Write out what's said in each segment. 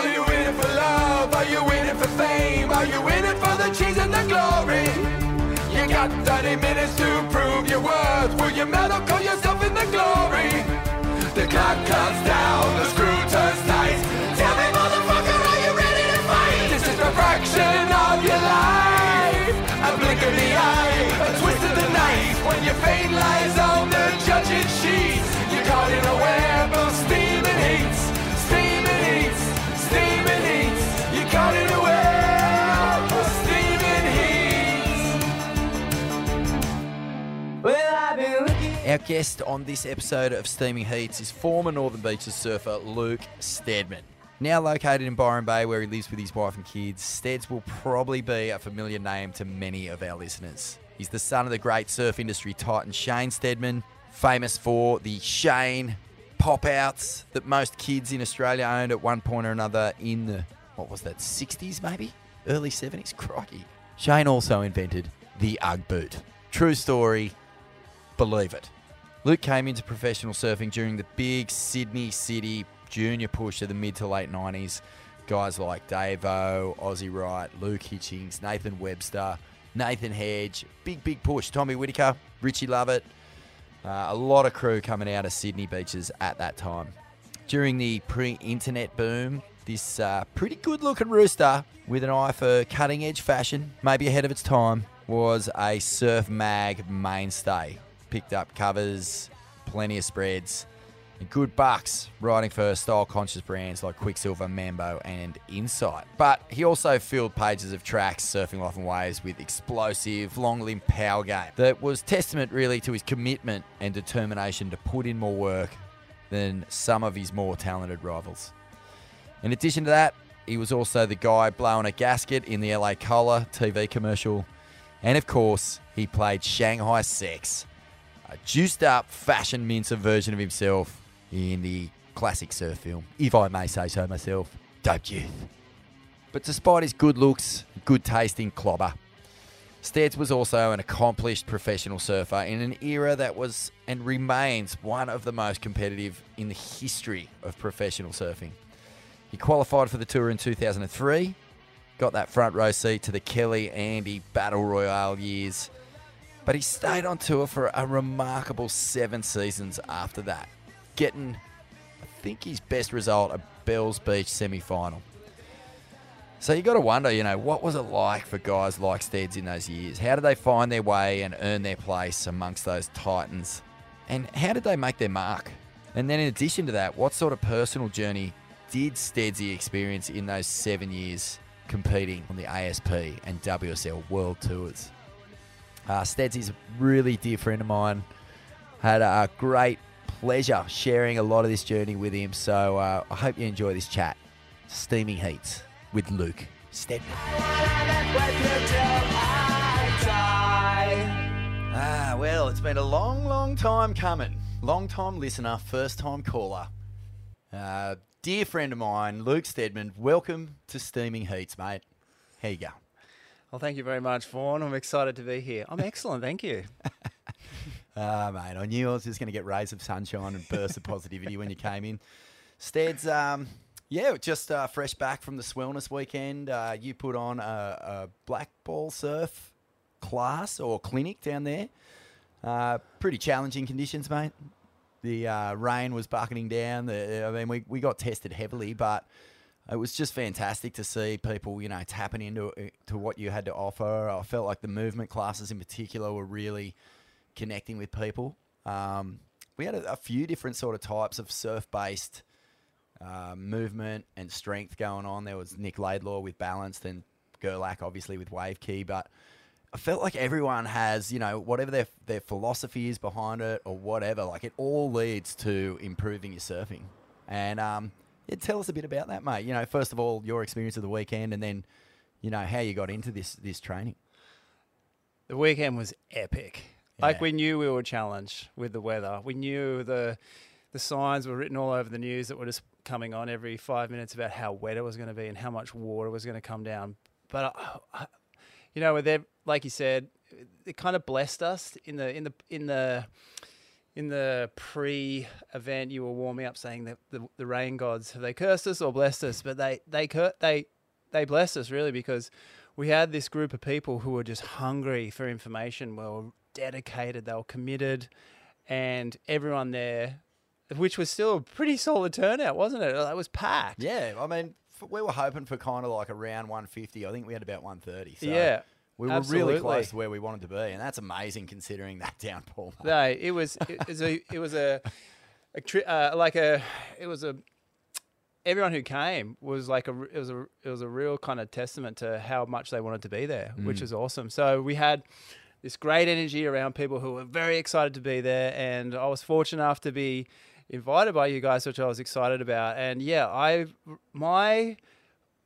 Are you in it for love? Are you in it for fame? Are you in it for the cheese and the glory? You got 30 minutes to prove your worth. Will you medal call yourself in the glory? The clock counts guest on this episode of Steaming Heats is former Northern Beaches surfer Luke Stedman. Now located in Byron Bay, where he lives with his wife and kids, Steads will probably be a familiar name to many of our listeners. He's the son of the great surf industry titan Shane Stedman, famous for the Shane pop outs that most kids in Australia owned at one point or another in the, what was that, 60s maybe? Early 70s? Crikey. Shane also invented the Ugg boot. True story, believe it. Luke came into professional surfing during the big Sydney City junior push of the mid to late 90s. Guys like Dave O, Ozzie Wright, Luke Hitchings, Nathan Webster, Nathan Hedge, big, big push. Tommy Whitaker, Richie Lovett, uh, a lot of crew coming out of Sydney beaches at that time. During the pre internet boom, this uh, pretty good looking rooster with an eye for cutting edge fashion, maybe ahead of its time, was a surf mag mainstay. Picked up covers, plenty of spreads, and good bucks writing for style conscious brands like Quiksilver, Mambo, and Insight. But he also filled pages of tracks, Surfing Life and Waves, with explosive, long limb power game that was testament really to his commitment and determination to put in more work than some of his more talented rivals. In addition to that, he was also the guy blowing a gasket in the LA Cola TV commercial. And of course, he played Shanghai Sex, a juiced up fashion mincer version of himself in the classic surf film, if I may say so myself, Dope Youth. But despite his good looks, good tasting clobber, Steads was also an accomplished professional surfer in an era that was and remains one of the most competitive in the history of professional surfing. He qualified for the tour in 2003, got that front row seat to the Kelly Andy Battle Royale years, but he stayed on tour for a remarkable seven seasons after that, getting, I think, his best result a Bells Beach semi final. So you got to wonder, you know, what was it like for guys like Steads in those years? How did they find their way and earn their place amongst those titans? And how did they make their mark? And then in addition to that, what sort of personal journey did Steadsy experience in those seven years competing on the ASP and WSL World Tours? Uh, Steadsy's a really dear friend of mine. Had a great pleasure sharing a lot of this journey with him. So uh, I hope you enjoy this chat. Steaming Heats with Luke Stedman. Ah, well, it's been a long, long time coming. Long time listener, first time caller. Uh, dear friend of mine, Luke Stedman, welcome to Steaming Heats, mate. Here you go? Well, thank you very much, Vaughan. I'm excited to be here. I'm excellent, thank you. Ah, mate, I knew I was just going to get rays of sunshine and bursts of positivity when you came in. Steads, um, yeah, just uh, fresh back from the Swellness weekend. Uh, you put on a, a black ball surf class or clinic down there. Uh, pretty challenging conditions, mate. The uh, rain was bucketing down. The, I mean, we, we got tested heavily, but it was just fantastic to see people, you know, tapping into to what you had to offer. I felt like the movement classes in particular were really connecting with people. Um, we had a, a few different sort of types of surf-based uh, movement and strength going on. There was Nick Laidlaw with balance, then Gerlach obviously with wave key, but I felt like everyone has, you know, whatever their their philosophy is behind it or whatever, like it all leads to improving your surfing. And um, tell us a bit about that, mate. You know, first of all, your experience of the weekend, and then, you know, how you got into this this training. The weekend was epic. Like we knew we were challenged with the weather. We knew the the signs were written all over the news that were just coming on every five minutes about how wet it was going to be and how much water was going to come down. But I, I, you know, with like you said, it kind of blessed us in the in the in the in the pre-event, you were warming up saying that the, the rain gods have they cursed us or blessed us? But they they cur- they they blessed us really because we had this group of people who were just hungry for information. We were dedicated, they were committed, and everyone there, which was still a pretty solid turnout, wasn't it? It was packed. Yeah, I mean, we were hoping for kind of like around 150. I think we had about 130. So yeah. We were absolutely. really close to where we wanted to be, and that's amazing considering that downpour. mate. No, it was it was a it was a, a tri- uh, like a it was a everyone who came was like a it was a it was a real kind of testament to how much they wanted to be there, which is awesome. So we had this great energy around people who were very excited to be there, and I was fortunate enough to be invited by you guys, which I was excited about. And yeah, I my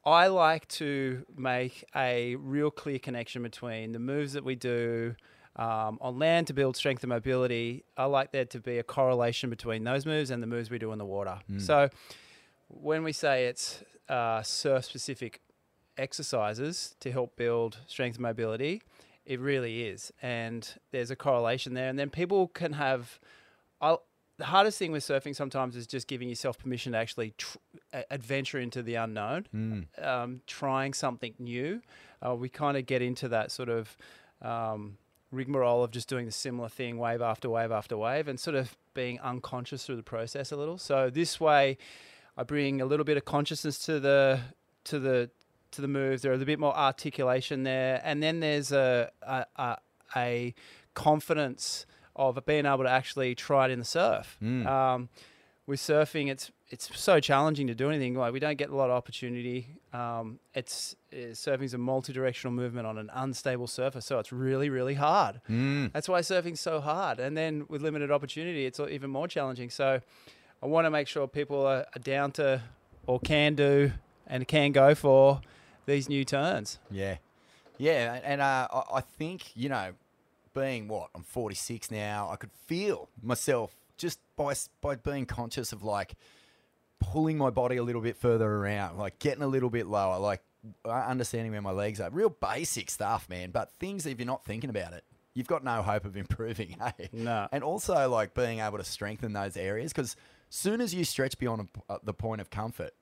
I like to make a real clear connection between the moves that we do um, on land to build strength and mobility. I like there to be a correlation between those moves and the moves we do in the water. So when we say it's uh, surf specific exercises to help build strength and mobility, it really is. And there's a correlation there. And then people can have. I'll, the hardest thing with surfing sometimes is just giving yourself permission to actually tr- adventure into the unknown, um, trying something new. Uh, we kind of get into that sort of um, rigmarole of just doing the similar thing wave after wave after wave and sort of being unconscious through the process a little. So this way, I bring a little bit of consciousness to the to the to the moves. There's a bit more articulation there, and then there's a a, a, a confidence of being able to actually try it in the surf. Um, with surfing, it's it's so challenging to do anything. Like we don't get a lot of opportunity. Um, it's uh, surfing's a multi-directional movement on an unstable surface, so it's really really hard. That's why surfing's so hard. And then with limited opportunity, it's even more challenging. So I want to make sure people are, are down to or can do and can go for these new turns. Yeah, yeah, and uh, I think you know, being what I'm 46 now, I could feel myself just by by being conscious of like pulling my body a little bit further around, like getting a little bit lower, like uh, understanding where my legs are. Real basic stuff, man. But things if you're not thinking about it, you've got no hope of improving. Hey? No. And also like being able to strengthen those areas because soon as you stretch beyond a uh, the point of comfort,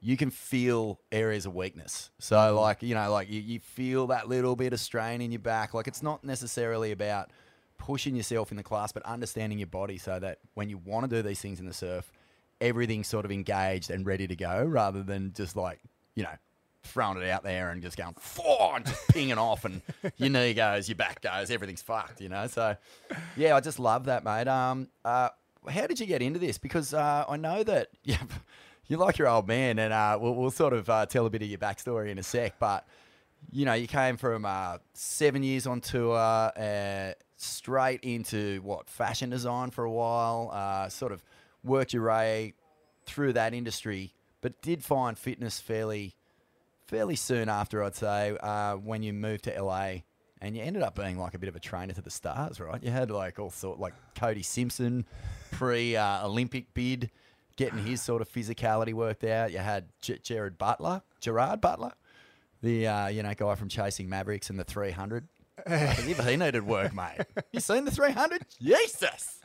you can feel areas of weakness. So like you know like you, you feel that little bit of strain in your back. Like it's not necessarily about pushing yourself in the class, but understanding your body so that when you want to do these things in the surf, everything's sort of engaged and ready to go, rather than just like you know throwing it out there and just going four and just pinging off and your knee goes, your back goes, everything's fucked, you know. So yeah, I just love that, mate. Um, uh, how did you get into this? Because uh, I know that yeah, you're like your old man, and uh, we'll, we'll sort of uh, tell a bit of your backstory in a sec. But you know, you came from uh, seven years on tour, uh, straight into what fashion design for a while. Uh, sort of worked your way through that industry, but did find fitness fairly, fairly soon after, I'd say, uh, when you moved to LA. And you ended up being like a bit of a trainer to the stars, right? You had like all sort like Cody Simpson, pre Olympic bid, getting his sort of physicality worked out. You had J- Jared Butler, Gerard Butler, the uh, you know guy from Chasing Mavericks and the 300. If he needed work, mate. You seen the 300? Jesus.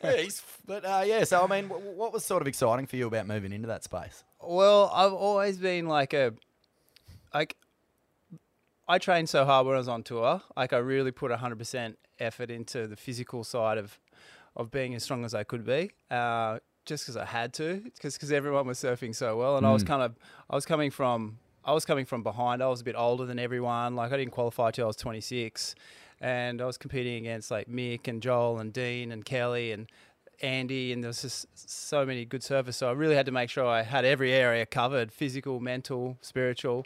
Yeah, but uh, yeah, so I mean, wh- what was sort of exciting for you about moving into that space? Well, I've always been like a like I trained so hard when I was on tour. Like I really put hundred percent effort into the physical side of of being as strong as I could be. Uh, just because I had to, because everyone was surfing so well, and I was kind of I was coming from I was coming from behind. I was a bit older than everyone. Like I didn't qualify till I was twenty six, and I was competing against like Mick and Joel and Dean and Kelly and Andy, and there was just so many good surfers. So I really had to make sure I had every area covered: physical, mental, spiritual.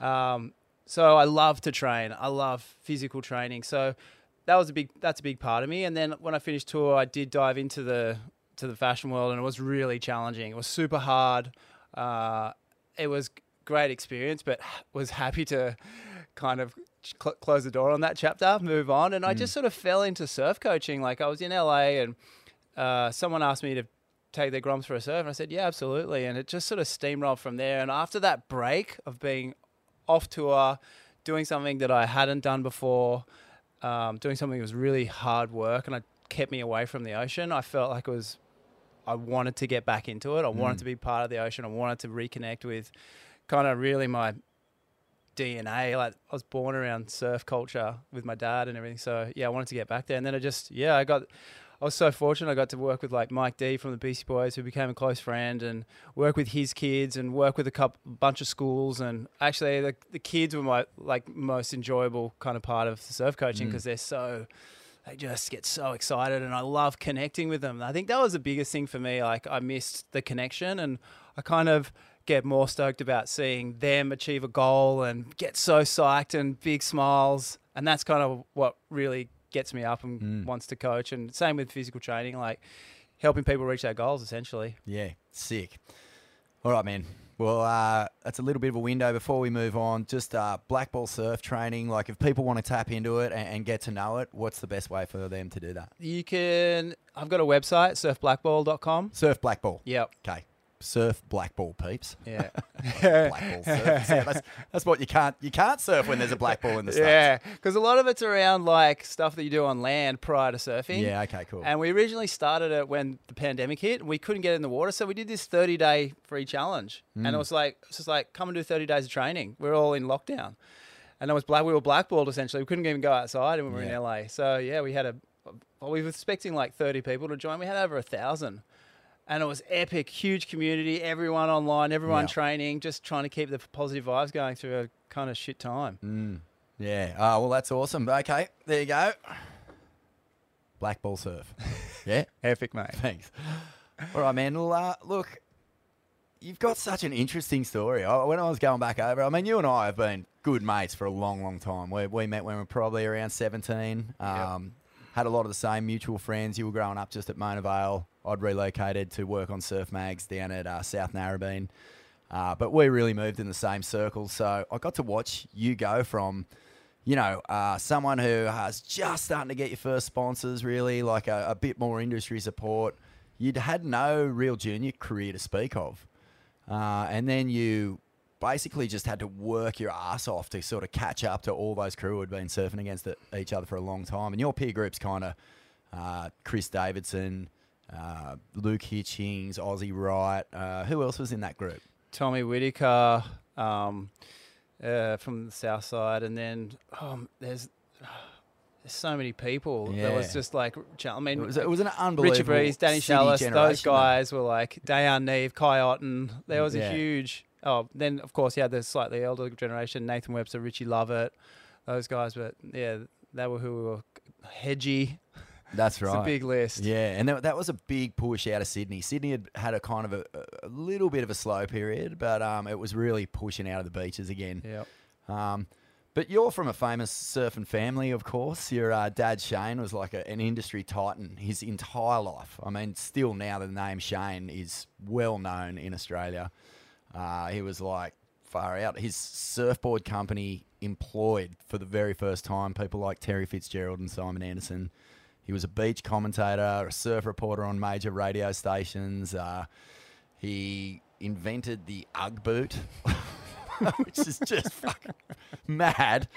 Um, so I love to train. I love physical training. So that was a big. That's a big part of me. And then when I finished tour, I did dive into the to the fashion world, and it was really challenging. It was super hard. Uh, it was great experience, but was happy to kind of cl- close the door on that chapter, move on, and I just sort of fell into surf coaching. Like I was in LA, and uh, someone asked me to take their groms for a surf, and I said, "Yeah, absolutely." And it just sort of steamrolled from there. And after that break of being off tour, doing something that I hadn't done before, um, doing something that was really hard work, and I kept me away from the ocean. I felt like it was, I wanted to get back into it. I wanted Mm. to be part of the ocean. I wanted to reconnect with kind of really my DNA. Like I was born around surf culture with my dad and everything. So yeah, I wanted to get back there. And then I just, yeah, I got, I was so fortunate. I got to work with like Mike D from the Beastie Boys, who became a close friend, and work with his kids and work with a couple, bunch of schools. And actually, the, the kids were my like most enjoyable kind of part of the surf coaching Mm. because they're so they just get so excited and I love connecting with them. I think that was the biggest thing for me. Like I missed the connection and I kind of get more stoked about seeing them achieve a goal and get so psyched and big smiles. And that's kind of what really gets me up and Mm. wants to coach. And same with physical training, like helping people reach their goals essentially. Yeah, sick. All right, man. Well, uh, that's a little bit of a window before we move on. Just uh, black ball surf training. Like, if people want to tap into it and, and get to know it, what's the best way for them to do that? You can, I've got a website, surfblackball.com. Surf black ball. Yep. Okay. Surf blackball peeps. Yeah. blackball surf. So that's, that's what you can't you can't surf when there's a blackball in the states. Yeah, because a lot of it's around like stuff that you do on land prior to surfing. Yeah. Okay. Cool. And we originally started it when the pandemic hit. and We couldn't get in the water, so we did this 30 day free challenge. And Mm. it was like, it's just like, come and do 30 days of training. We're all in lockdown. And it was black. We were blackballed essentially. We couldn't even go outside, and we were Yeah. in LA. So yeah, we had a. Well, we were expecting like 30 people to join. We had over a thousand, and it was epic. Huge community. Everyone online. Everyone Yeah. training. Just trying to keep the positive vibes going through a kind of shit time. Mm. Yeah. Oh, well, that's awesome. Okay. There you go. Black ball surf. Yeah. Epic, mate. Thanks. All right, man. Well, uh, look, you've got such an interesting story. I, when I was going back over, I mean, you and I have been good mates for a long, long time. We, we met when we were probably around 17. Um, Had a lot of the same mutual friends. You were growing up just at Mona Vale. I'd relocated to work on surf mags down at uh, South Narrabeen. Uh, but we really moved in the same circles. So I got to watch you go from you know, uh, someone who has just starting to get your first sponsors, really, like a, a bit more industry support. You'd had no real junior career to speak of. Uh, and then you basically just had to work your ass off to sort of catch up to all those crew who had been surfing against it, each other for a long time. And your peer group's kind of uh, Chris Davidson, uh, Luke Hitchings, Ozzie Wright. Uh, who else was in that group? Tommy Whitaker um, uh, from the south side, and then um, there's there's so many people. That was just like I mean, It was, it was an unbelievable Richard Breeze, Danny Shallis, those guys were like Dayan Neve, Kai Otton. There was Yeah. a huge. Oh, then of course you had the slightly elder generation, Nathan Webster, Richie Lovett, those guys. But yeah, they were who we were hedgy. That's It's right. a big list. Yeah, and that, that was a big push out of Sydney. Sydney had had a kind of a, a little bit of a slow period, but um, it was really pushing out of the beaches again. Yeah. Um, but you're from a famous surfing family, of course. Your uh, dad Shane was like a, an industry titan his entire life. I mean, still now the name Shane is well known in Australia. Uh, he was like far out. His surfboard company employed for the very first time people like Terry Fitzgerald and Simon Anderson. He was a beach commentator, a surf reporter on major radio stations. Uh, he invented the UGG boot, which is just fucking mad.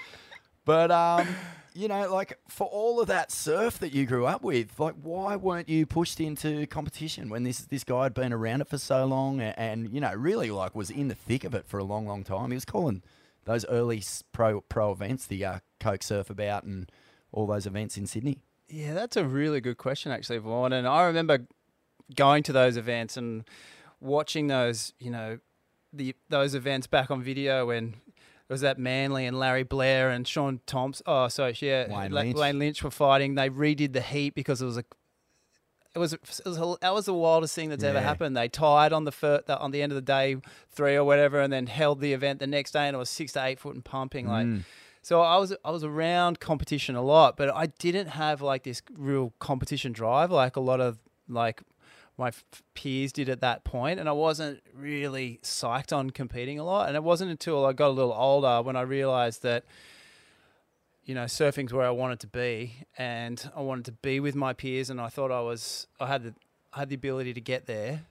But um, you know, like for all of that surf that you grew up with, like why weren't you pushed into competition when this this guy had been around it for so long and, and you know really like was in the thick of it for a long, long time? He was calling those early pro pro events, the uh, Coke Surfabout, and all those events in Sydney. Yeah, that's a really good question, actually, Vaughan. And I remember going to those events and watching those, you know, the those events back on video when it was that Manly and Larry Blair and Shaun Tomson. Oh, sorry, yeah, Wayne Lynch. Wayne Lynch were fighting. They redid the heat because it was a. It was, it was that was the wildest thing that's ever happened. They tied on the fir- the, on the end of the day three or whatever, and then held the event the next day, and it was six to eight foot and pumping. Like, Mm. So I was I was around competition a lot, but I didn't have like this real competition drive like a lot of like my f- peers did at that point, and I wasn't really psyched on competing a lot. And it wasn't until I got a little older when I realized that you know surfing's where I wanted to be, and I wanted to be with my peers, and I thought I was I had the I had the ability to get there.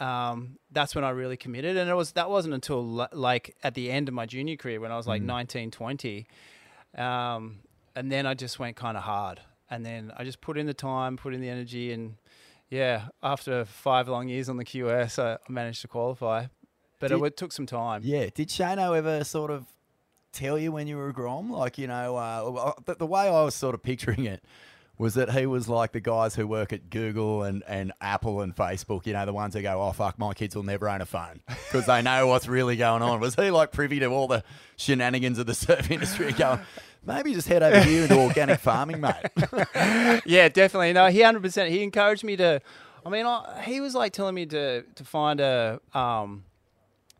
Um, that's when I really committed, and it was that wasn't until l- like at the end of my junior career when I was like Mm. 19, 20. Um, and then I just went kind of hard. and then I just put in the time, put in the energy, and yeah, after five long years on the QS, I, managed to qualify. But Did- it, it took some time. Yeah. Did Shano ever sort of tell you when you were a Grom? Like, you know, uh, the, the way I was sort of picturing it was that he was like the guys who work at Google and, and Apple and Facebook, you know, the ones who go, oh, fuck, my kids will never own a phone because they know what's really going on. Was he like privy to all the shenanigans of the surf industry and going, maybe just head over here into organic farming, mate? yeah, definitely. No, he hundred percent. He encouraged me to. I mean, I, he was like telling me to to find a um,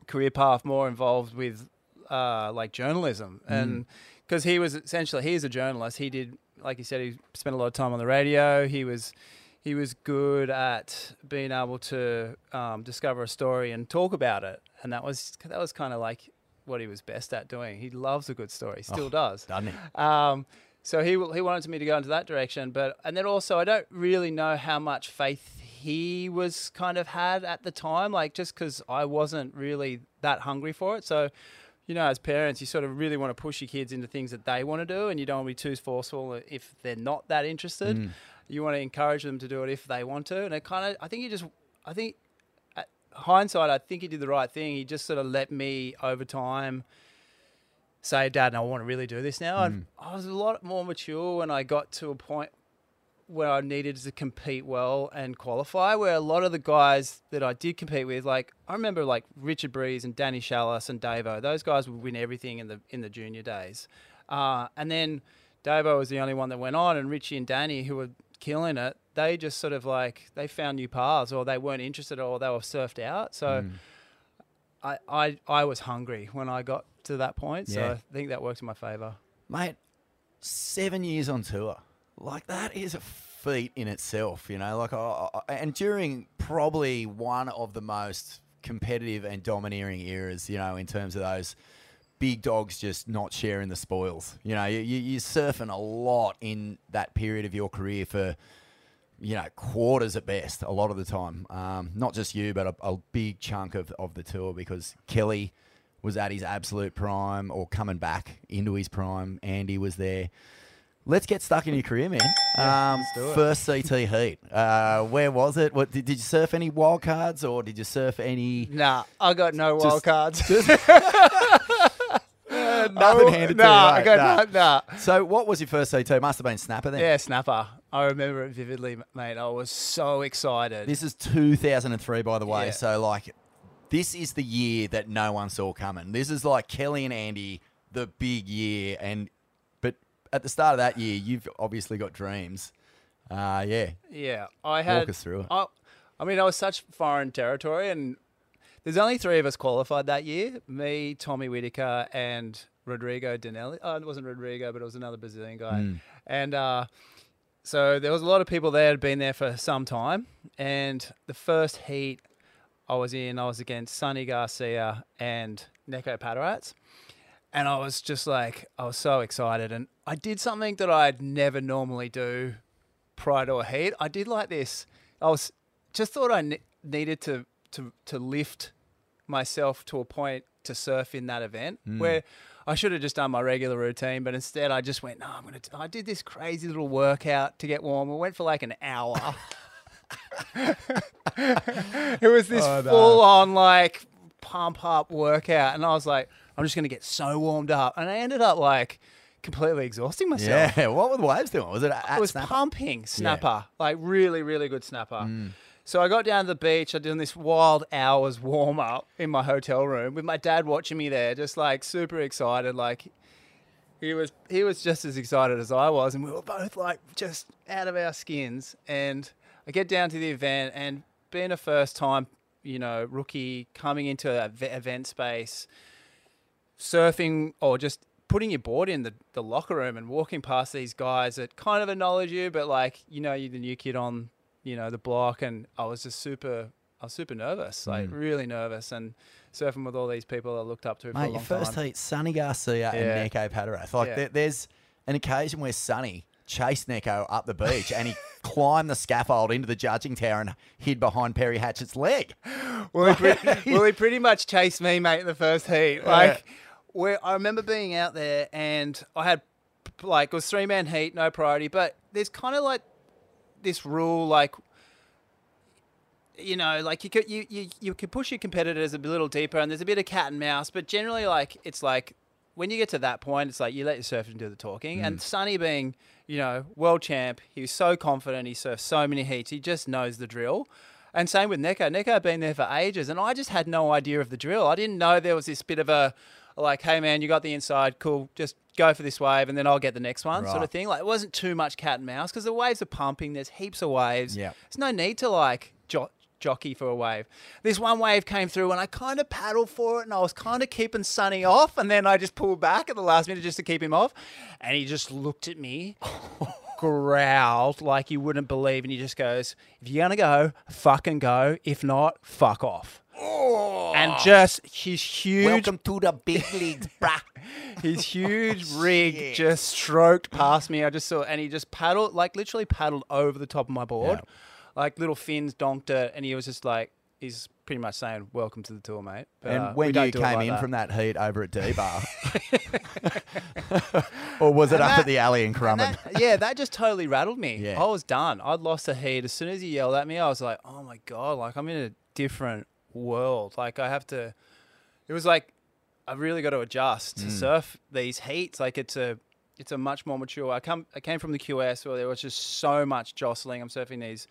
career path more involved with uh, like journalism, and because he was essentially he's a journalist. He did, like you said, he spent a lot of time on the radio. He was he was good at being able to um, discover a story and talk about it, and that was that was kind of like what he was best at doing. He loves a good story, still does. Doesn't he? Um, so he he wanted me to go into that direction, but and then also I don't really know how much faith he was kind of had at the time, like just because I wasn't really that hungry for it. So, you know, as parents, you sort of really want to push your kids into things that they want to do, and you don't want to be too forceful if they're not that interested. Mm. You want to encourage them to do it if they want to, and it kind of I think you just I think at hindsight I think he did the right thing. He just sort of let me over time say, Dad, I want to really do this now. And mm. I was a lot more mature when I got to a point where I needed to compete well and qualify. Where a lot of the guys that I did compete with, like I remember, like Richard Breeze and Danny Shallis and Davo, those guys would win everything in the in the junior days. Uh, and then Davo was the only one that went on, and Richie and Danny, who were killing it, they just sort of like they found new paths, or they weren't interested, or they were surfed out. So. I, I, I was hungry when I got to that point, so I think that worked in my favour. Mate, seven years on tour. Like, that is a feat in itself, you know? Like, I, I, and during probably one of the most competitive and domineering eras, you know, in terms of those big dogs just not sharing the spoils. You know, you, you, you're surfing a lot in that period of your career for, you know, quarters at best, a lot of the time. Um, not just you, but a, a big chunk of, of the tour because Kelly was at his absolute prime or coming back into his prime. Andy was there. Let's get stuck in your career, man. um, do it. First CT heat. Uh, where was it? What did, did you surf any wild cards or did you surf any? Nah, I got no wild cards. Nothing handed to you. nah, I got nah. no, nah. So what was your first CT? Must have been Snapper then. Yeah, snapper. I remember it vividly, mate. I was so excited. This is 2003, by the way. Yeah. So, like, this is the year that no one saw coming. This is like Kelly and Andy, the big year. And, at the start of that year, you've obviously got dreams. Uh, yeah. yeah, I had. Walk us through it. I, I mean, I was such foreign territory, and there's only three of us qualified that year: me, Tommy Whitaker, and Rodrigo Dornelles. Oh, it wasn't Rodrigo, but it was another Brazilian guy. Hmm. And uh, so there was a lot of people there had been there for some time. And the first heat I was in, I was against Sunny Garcia and Neco Padaratz. And I was just like, I was so excited. And I did something that I'd never normally do prior to a heat. I did like this. I was just thought I ne- needed to, to, to lift myself to a point to surf in that event hmm. where I should have just done my regular routine, but instead I just went, no, I'm going to, I did this crazy little workout to get warm. I went for like an hour. it was this Oh, no. full on like pump up workout. And I was like, I'm just going to get so warmed up. And I ended up like completely exhausting myself. Yeah. What were the waves doing? Was it at I was Snapper? pumping snapper, like really, really good snapper. Mm. So I got down to the beach. I did this wild hours warm up in my hotel room with my dad watching me there, just like super excited. Like he was, he was just as excited as I was, and we were both like just out of our skins. And I get down to the event, and being a first time, you know, rookie coming into a ve- event space, surfing or just putting your board in the, the locker room and walking past these guys that kind of acknowledge you, but like, you know, you're the new kid on, you know, the block. And I was just super, I was super nervous, mm. like really nervous and surfing with all these people I looked up to for a Mate, long your first time. heat, Sunny Garcia Yeah. and Neco Padaratz. Like, Yeah. there, there's an occasion where Sunny chased Neco up the beach and he climbed the scaffold into the judging tower and hid behind Perry Hatchett's leg. Well, he pretty, well, he pretty much chased me, mate, in the first heat. Like, where I remember being out there and I had like it was three man heat, no priority. But there's kind of like this rule, like you know, like you could you, you you can push your competitors a little deeper, and there's a bit of cat and mouse. But generally, like it's like when you get to that point, it's like you let your surfer do the talking. And mm. Sunny being you know world champ, he was so confident. He surfed so many heats. He just knows the drill. And same with Neco. Neco had been there for ages, and I just had no idea of the drill. I didn't know there was this bit of a like, hey man, you got the inside, cool. Just go for this wave, and then I'll get the next one, sort of thing. Like, it wasn't too much cat and mouse because the waves are pumping. There's heaps of waves. Yeah. There's no need to like jo- jockey for a wave. This one wave came through, and I kind of paddled for it, and I was kind of keeping Sunny off, and then I just pulled back at the last minute just to keep him off, and he just looked at me. growled like you wouldn't believe and he just goes if you're gonna go fucking go if not fuck off and just his huge Welcome to the big leagues, bruh. his huge rig just stroked past me. I just saw, and he just paddled, like literally paddled over the top of my board, like little fins donked it, and he was just like, he's pretty much saying, "Welcome to the tour, mate." But, uh, And we when you came like in that. from that heat over at D-Bah, or was it up that- at the alley in And Crumman? yeah, that just totally rattled me. Yeah. I was done. I'd lost the heat. As soon as he yelled at me, I was like, oh my God, like I'm in a different world. Like I have to, it was like, I really got to adjust Mm. to surf these heats. Like it's a, it's a much more mature. I come, I came from the QS where there was just so much jostling. I'm surfing these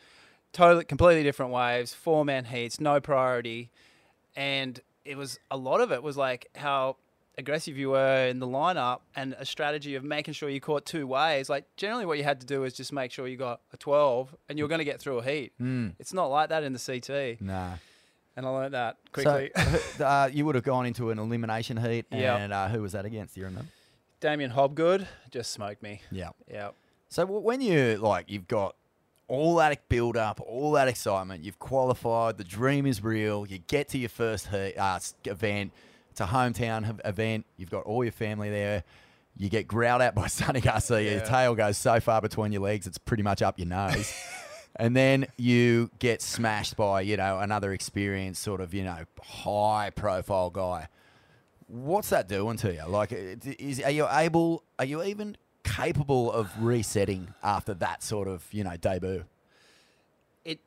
totally, completely different waves, four man heats, no priority. And it was a lot of it was like how aggressive you were in the lineup and a strategy of making sure you caught two waves. Like generally, what you had to do was just make sure you got a 12 and you were going to get through a heat. It's not like that in the CT. Nah. And I learned that So quickly. uh, you would have gone into an elimination heat, Yeah. and uh, who was that against? Do you remember? Damien Hobgood just smoked me. Yeah. Yeah. So when you like you've got all that build up, all that excitement, you've qualified, the dream is real. You get to your first heat, uh, event. It's a hometown event. You've got all your family there. You get growled at by Sunny Garcia. Your tail goes so far between your legs, it's pretty much up your nose. And then you get smashed by you know another experienced sort of you know high profile guy. What's that doing to you? Like, uh, it- is are you able? Are you even capable of resetting after that sort of you know debut? It,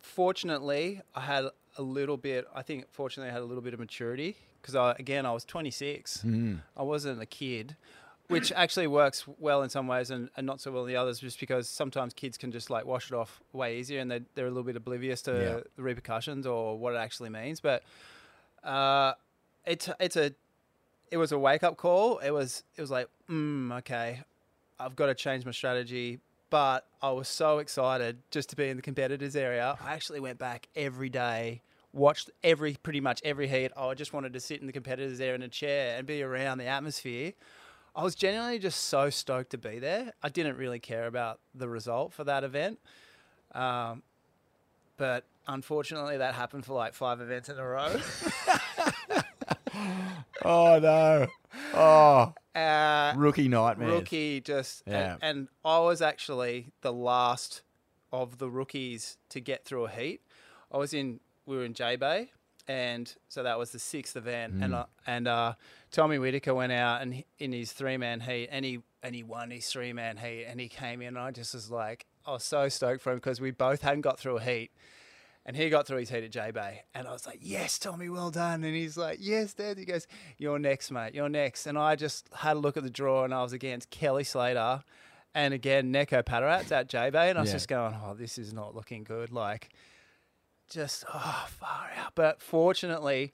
fortunately, I had a little bit, I think, fortunately, I had a little bit of maturity because I, again, I was 26. Mm. I wasn't a kid. Which actually works well in some ways and, and not so well in the others, just because sometimes kids can just like wash it off way easier and they, they're a little bit oblivious to Yeah. the repercussions or what it actually means. But uh, it's it's a it was a wake up call. It was it was like, mm, okay, I've got to change my strategy. But I was so excited just to be in the competitors area. I actually went back every day, watched every pretty much every heat. Oh, I just wanted to sit in the competitors area in a chair and be around the atmosphere. I was genuinely just so stoked to be there. I didn't really care about the result for that event. Um, but unfortunately, that happened for like five events in a row. Oh no! Oh, uh, rookie nightmare. rookie just and- and, I was actually the last of the rookies to get through a heat. I was in we were in J Bay and so that was the sixth event and uh, and uh, Tommy Whitaker went out and he- in his three man heat and he and he won his three man heat and he came in and I just was like I was so stoked for him because we both hadn't got through a heat and he got through his heat at J Bay. And I was like, yes, Tommy, well done. And he's like, yes, Dad. He goes, you're next, mate. You're next. And I just had a look at the draw and I was against Kelly Slater and again, Neco Padaratz at J Bay. And I was Yeah. just going, oh, this is not looking good. Like, just, oh, far out. But fortunately,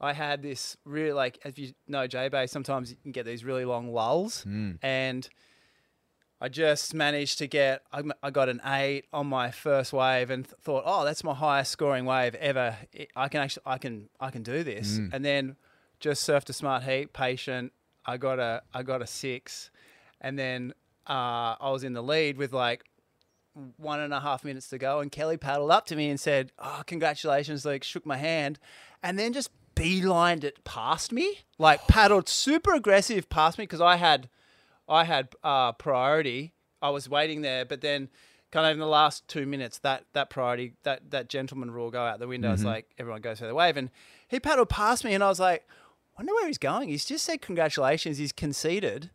I had this really, like, as you know, J Bay, sometimes you can get these really long lulls. And I just managed to get, I got an eight on my first wave and th- thought, oh, that's my highest scoring wave ever. I- I can actually, I can, I can do this. And then just surfed a smart heat, patient. I got a, I got a six, and then uh, I was in the lead with like one and a half minutes to go, and Kelly paddled up to me and said, "Oh, congratulations!" Like shook my hand, and then just beelined it past me, like paddled super aggressive past me because I had, I had uh, priority. I was waiting there, but then kind of in the last two minutes, that that priority, that that gentleman rule go out the window. It's like everyone goes for the wave, and he paddled past me, and I was like, "Wonder where he's going." He's just said congratulations. He's conceded.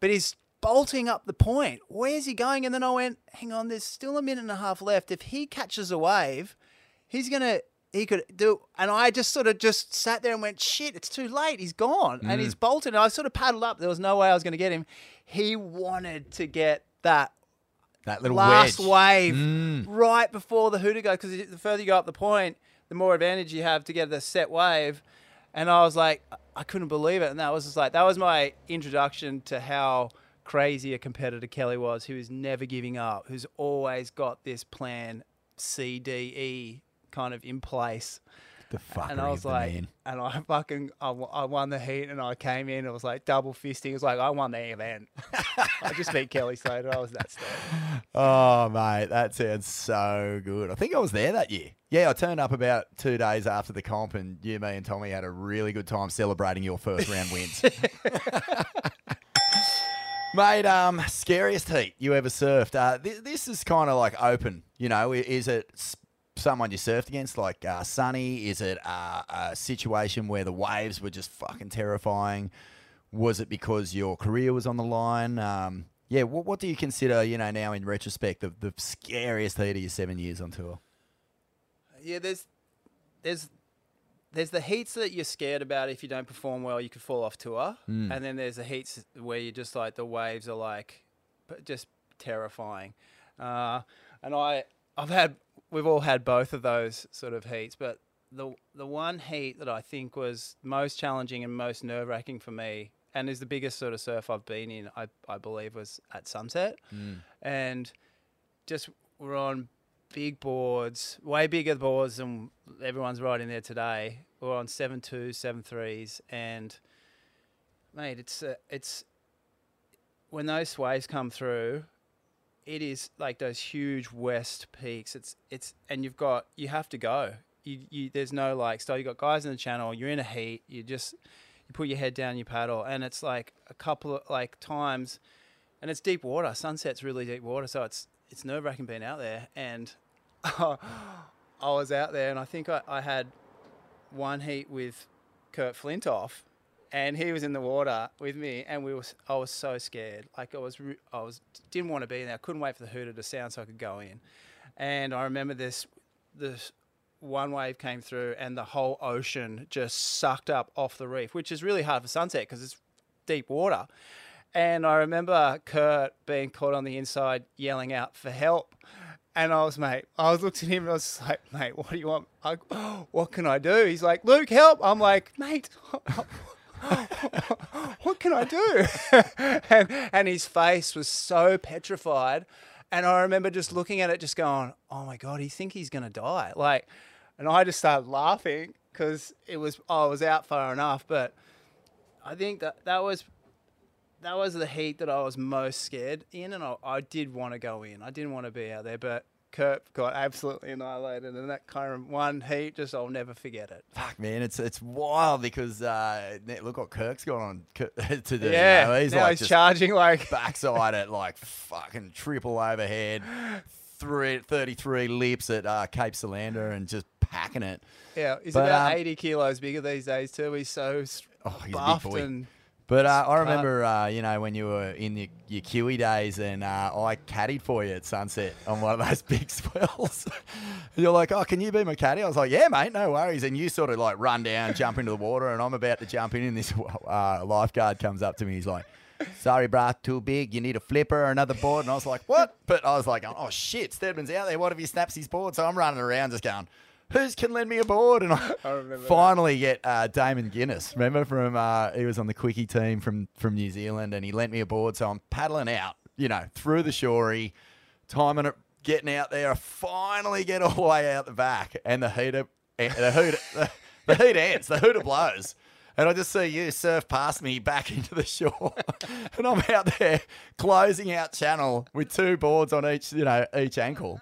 but he's bolting up the point. Where's he going? And then I went, hang on, there's still a minute and a half left. If he catches a wave, he's gonna he could do and I just sort of just sat there and went, shit, it's too late. He's gone. And he's bolted. And I sort of paddled up. There was no way I was gonna get him. He wanted to get that That little last wedge. wave Mm. right before the hooter goes because the further you go up the point, the more advantage you have to get the set wave. And I was like, I couldn't believe it. And that was just like that was my introduction to how crazy a competitor Kelly was, who is never giving up, who's always got this plan C, D, E kind of in place. The fuckery And I was like, man. and I fucking, I won the heat and I came in. It was like double fisting. It was like, I won the event. I just beat Kelly Slater. I was that stoked. Oh, mate, that sounds so good. I think I was there that year. Yeah, I turned up about two days after the comp, and you, me, and Tommy had a really good time celebrating your first round wins. Mate, um, scariest heat you ever surfed? Uh, th- this is kind of like open. You know, is it someone you surfed against, like uh, Sunny? Is it uh, a situation where the waves were just fucking terrifying? Was it because your career was on the line? Um, yeah, what, what do you consider, you know, now in retrospect, the, the scariest heat of your seven years on tour? Yeah, there's there's there's the heats that you're scared about if you don't perform well, you could fall off tour, Hmm. and then there's the heats where you're just like the waves are like just terrifying. Uh, and I I've had we've all had both of those sort of heats, but the the one heat that I think was most challenging and most nerve wracking for me, and is the biggest sort of surf I've been in, I I believe was at Sunset, and just we're on big boards, way bigger boards than everyone's riding there today. We're on seven twos, seven threes, and mate, it's uh, it's when those waves come through, it is like those huge west peaks. It's it's and you've got you have to go. You, you there's no like so you got guys in the channel. You're in a heat. You just you put your head down, you paddle, and it's like a couple of like times, and it's deep water. Sunset's really deep water, so it's it's nerve wracking being out there. And I was out there, and I think I, I had one heat with Kirk Flintoff, and he was in the water with me, and we was I was so scared. Like I was, I was didn't want to be in there. I couldn't wait for the hooter to sound so I could go in. And I remember this this one wave came through, and the whole ocean just sucked up off the reef, which is really hard for sunset because it's deep water. And I remember Kirk being caught on the inside, yelling out for help. And I was, mate, I was looking at him and I was like, mate, what do you want? I, what can I do? He's like, Luke, help. I'm like, mate, what can I do? and, and his face was so petrified. And I remember just looking at it, just going, oh my God, he think he's going to die. Like, and I just started laughing because it was, I was out far enough. But I think that that was that was the heat that I was most scared in, and I, I did want to go in. I didn't want to be out there, but Kirk got absolutely annihilated, and that kind of one heat, just I'll never forget it. Fuck, man, it's it's wild because uh, look what Kirk's got on to do. you Yeah, know? he's now like he's charging like backside at like fucking triple overhead, three, 33 lips at uh, Cape Solander and just packing it. yeah, he's But, about um, eighty kilos bigger these days too. He's so Oh, he's buffed and But uh, I remember, uh, you know, when you were in your, your Kiwi days and uh, I caddied for you at Sunset on one of those big swells. You're like, oh, can you be my caddy? I was like, yeah, mate, no worries. And you sort of like run down, jump into the water, and I'm about to jump in, and this uh, lifeguard comes up to me. He's like, sorry, brah, too big. You need a flipper or another board. And I was like, what? But I was like, oh, shit, Stedman's out there. What if he snaps his board? So I'm running around just going, who's can lend me a board? And I, that. finally get uh, Damon Gunness. Remember from uh, he was on the quickie team from from New Zealand, and he lent me a board. So I'm paddling out, you know, through the shorey, timing it, getting out there. I finally get all the way out the back, and the heater, eh, the hooter, the, the heat ends, the hooter blows. And I just see you surf past me back into the shore, and I'm out there closing out channel with two boards on each, you know, each ankle.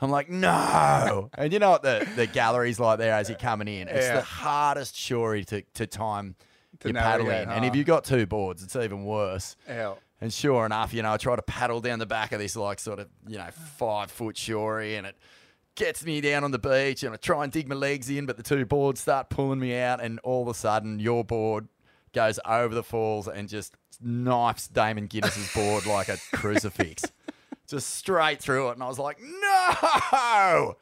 I'm like, no. And you know what the, the gallery's like there as you're coming in? It's Yeah. the hardest shorey to, to time To your paddle in. And if you've got two boards, it's even worse. yeah. And sure enough, you know, I try to paddle down the back of this like sort of, you know, five foot shorey and it gets me down on the beach and I try and dig my legs in, but the two boards start pulling me out and all of a sudden your board goes over the falls and just knifes Damon Gunness's board like a crucifix. Just straight through it. And I was like, no!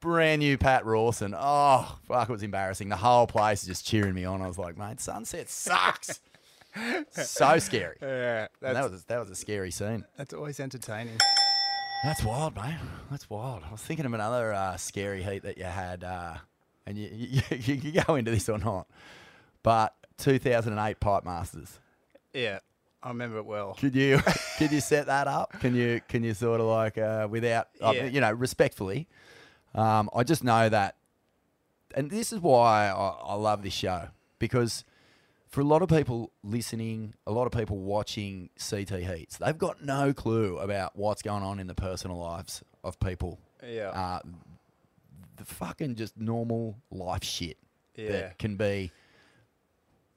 Brand new Pat Rawson. Oh, fuck, it was embarrassing. The whole place is just cheering me on. I was like, mate, sunset sucks. so scary. Yeah, that was that was a scary scene. that's always entertaining. That's wild, mate. That's wild. I was thinking of another uh, scary heat that you had, uh, and you, you you can go into this or not, but 2008 Pipe Masters. Yeah, I remember it well. Could you could you set that up? Can you can you sort of like uh, without uh, you know respectfully? Um, I just know that, and this is why I, I love this show because for a lot of people listening, a lot of people watching CT heats, they've got no clue about what's going on in the personal lives of people. Yeah, Uh, the fucking just normal life shit yeah, that can be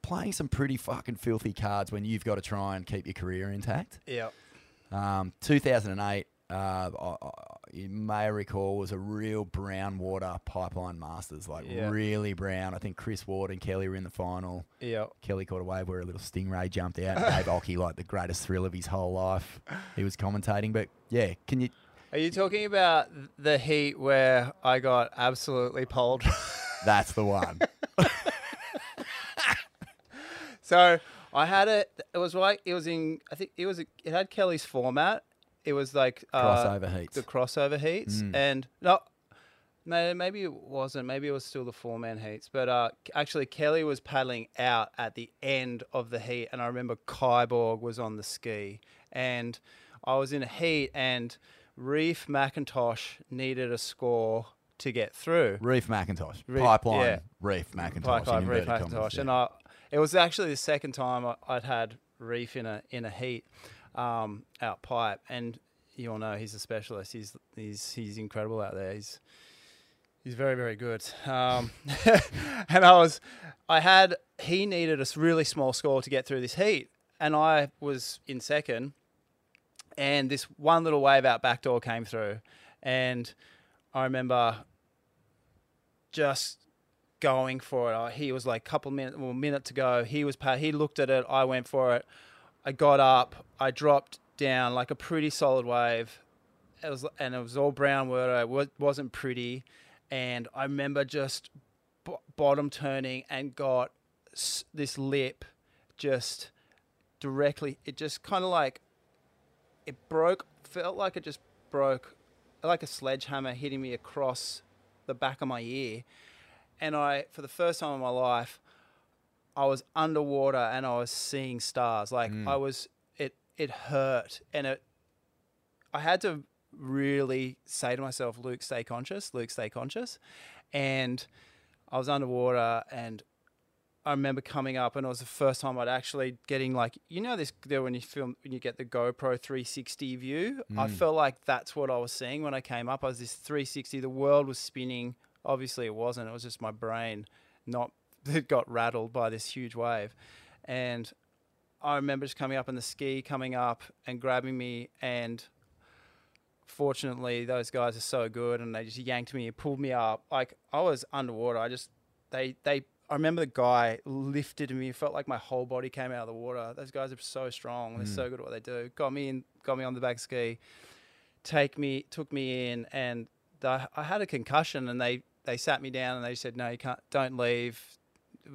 playing some pretty fucking filthy cards when you've got to try and keep your career intact. yeah, Um, 2008, uh, I, I, you may recall, was a real brown water pipeline masters, like Yeah. really brown. I think Chris Ward and Kelly were in the final. yeah. Kelly caught a wave where a little stingray jumped out. and Dave Occy, like the greatest thrill of his whole life, he was commentating. But yeah, can you? Are you talking about the heat where I got absolutely pulled? That's the one. so I had it. It was like it was in. I think it was. It had Kelly's format. It was like uh, Crossover heats. the crossover heats, Mm. and no, maybe it wasn't. Maybe it was still the four man heats. But uh, actually, Kelly was paddling out at the end of the heat, and I remember Kyborg was on the ski, and I was in a heat, and Reef McIntosh needed a score to get through. Reef McIntosh. Reef- Pipeline yeah. Reef McIntosh. Pipeline Reef McIntosh, commas, and. I, it was actually the second time I'd had Reef in a in a heat um, out pipe, and you all know he's a specialist. He's he's he's incredible out there. He's he's very very good. Um, and I was I had he needed a really small score to get through this heat, and I was in second, and this one little wave out backdoor came through, and I remember just going for it. Uh, he was like a couple minutes, well, minute to go. He was pa- he looked at it. I went for it. I got up. I dropped down like a pretty solid wave. It was and it was all brown water. It wasn't pretty, and I remember just b- bottom turning and got s- this lip just directly. It just kind of like it broke. Felt like it just broke, like a sledgehammer hitting me across the back of my ear. And I, for the first time in my life, I was underwater and I was seeing stars. Like mm. I was, it it hurt, and it. I had to really say to myself, Luke, stay conscious. Luke, stay conscious. And I was underwater, and I remember coming up, and it was the first time I'd actually getting like you know this there when you film when you get the GoPro 360 view. I mm. felt like that's what I was seeing when I came up. I was this 360. The world was spinning. Obviously, it wasn't. It was just my brain, not that got rattled by this huge wave, and I remember just coming up in the ski, coming up and grabbing me, and fortunately, those guys are so good, and they just yanked me and pulled me up. Like I was underwater. I just they they. I remember the guy lifted me. It felt like my whole body came out of the water. Those guys are so strong. They're so mm. good at what they do. Got me in. Got me on the back ski. Take me. Took me in, and the, I had a concussion, and they they sat me down and they said, "No, you can't. Don't leave."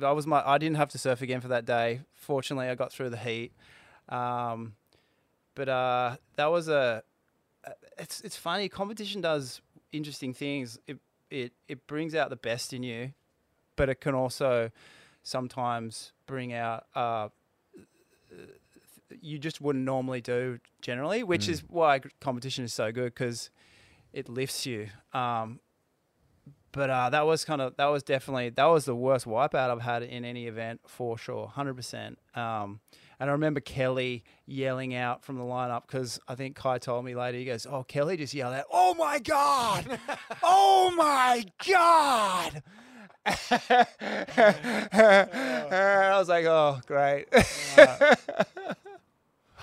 I was my. I didn't have to surf again for that day. Fortunately, I got through the heat. Um, but uh, that was a. It's it's funny. Competition does interesting things. It it it brings out the best in you, but it can also sometimes bring out uh, you just wouldn't normally do generally, which is why competition is so good because it lifts you. Um, but uh, that was kind of that was definitely that was the worst wipeout I've had in any event for sure, hundred percent. Um, and I remember Kelly yelling out from the lineup because I think Kai told me later. He goes, "Oh, Kelly just yelled out, oh my god, oh my god." I was like, "Oh, great."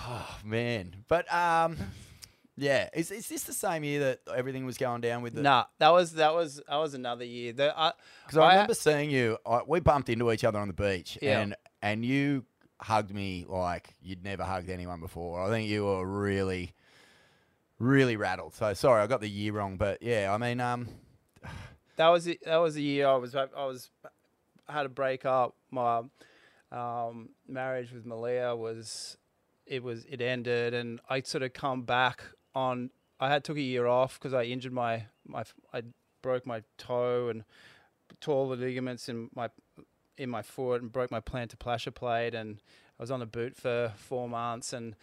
Oh, man. But um, Yeah. Is, is this the same year that everything was going down with the? Nah, that was that was that was another year. The, I, Because I remember seeing you. I, we bumped into each other on the beach, Yeah. and and you hugged me like you'd never hugged anyone before. I think you were really, really rattled. So sorry, I got the year wrong, but yeah, I mean, um, that was it. That was the year I was I was I had a break up. My um, marriage with Malia was it was it ended, and I sort of come back on. I had took a year off because I injured my my I broke my toe and tore the ligaments in my in my foot and broke my plantar fascia plate, and I was on a boot for four months and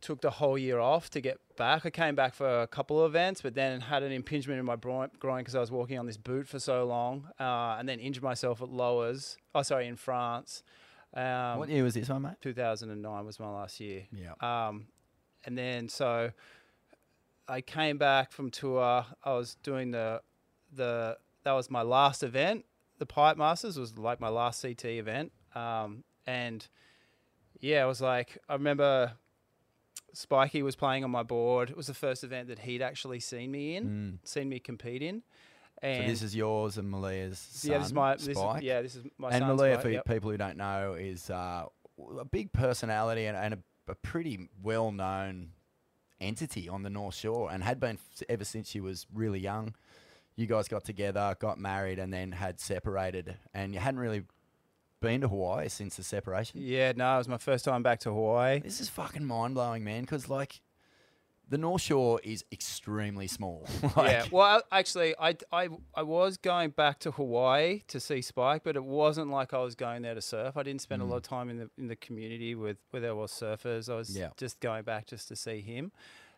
took the whole year off to get back. I came back for a couple of events, but then had an impingement in my groin because I was walking on this boot for so long, uh, and then injured myself at Lowers. Oh, sorry, in France. Um, what year was this one, mate? 2009 was my last year. Yeah. Um, and then so I came back from tour. I was doing the the that was my last event. The Pipe Masters was like my last CT event. Um, and yeah, I was like I remember Spikey was playing on my board. It was the first event that he'd actually seen me in, seen me compete in. So this is yours and Malia's son, yeah, this is my this is, Spike. yeah, this is my and Malia, for yep. people who don't know, is uh, a big personality and, and a, a pretty well-known entity on the North Shore, and had been ever since she was really young. You guys got together, got married, and then had separated, and you hadn't really been to Hawaii since the separation. Yeah, no, it was my first time back to Hawaii. This is fucking mind blowing, man. Because like, the North Shore is extremely small. like, yeah. Well, actually, I, I, I was going back to Hawaii to see Spike, but it wasn't like I was going there to surf. I didn't spend a lot of time in the in the community with where there was surfers. I was Yeah. just going back just to see him.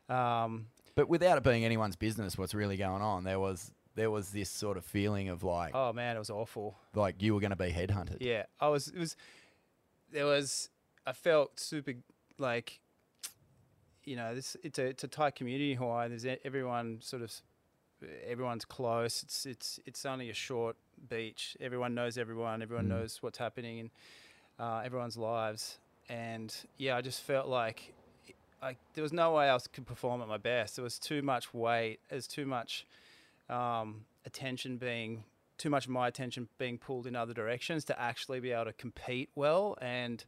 Um, But without it being anyone's business, what's really going on? There was there was this sort of feeling of like oh man, it was awful. like you were going to be headhunted. Yeah, I was. It was. There was. I felt super like. You know, this it's a it's a tight community in Hawaii. There's everyone sort of, everyone's close. It's it's it's only a short beach. Everyone knows everyone. Everyone Mm. knows what's happening in uh, everyone's lives. And yeah, I just felt like, like there was no way else could perform at my best. There was too much weight. There's too much um, attention being too much of my attention being pulled in other directions to actually be able to compete well and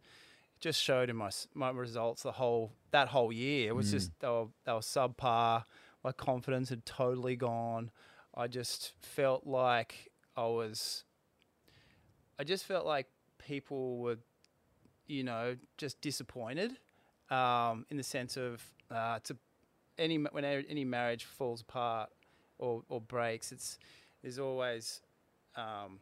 just showed in my my results the whole that whole year. It was just they were, they were subpar. My confidence had totally gone. I just felt like i was i just felt like people were you know just disappointed um, in the sense of uh, a, any when any marriage falls apart or, or breaks, it's there's always um,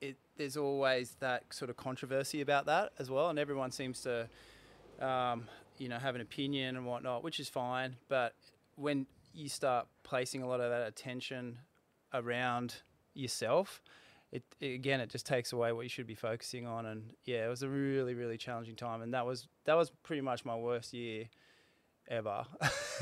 it there's always that sort of controversy about that as well, and everyone seems to um, you know have an opinion and whatnot, which is fine. But when you start placing a lot of that attention around yourself, it, it again it just takes away what you should be focusing on. And yeah, it was a really really challenging time, and that was that was pretty much my worst year ever.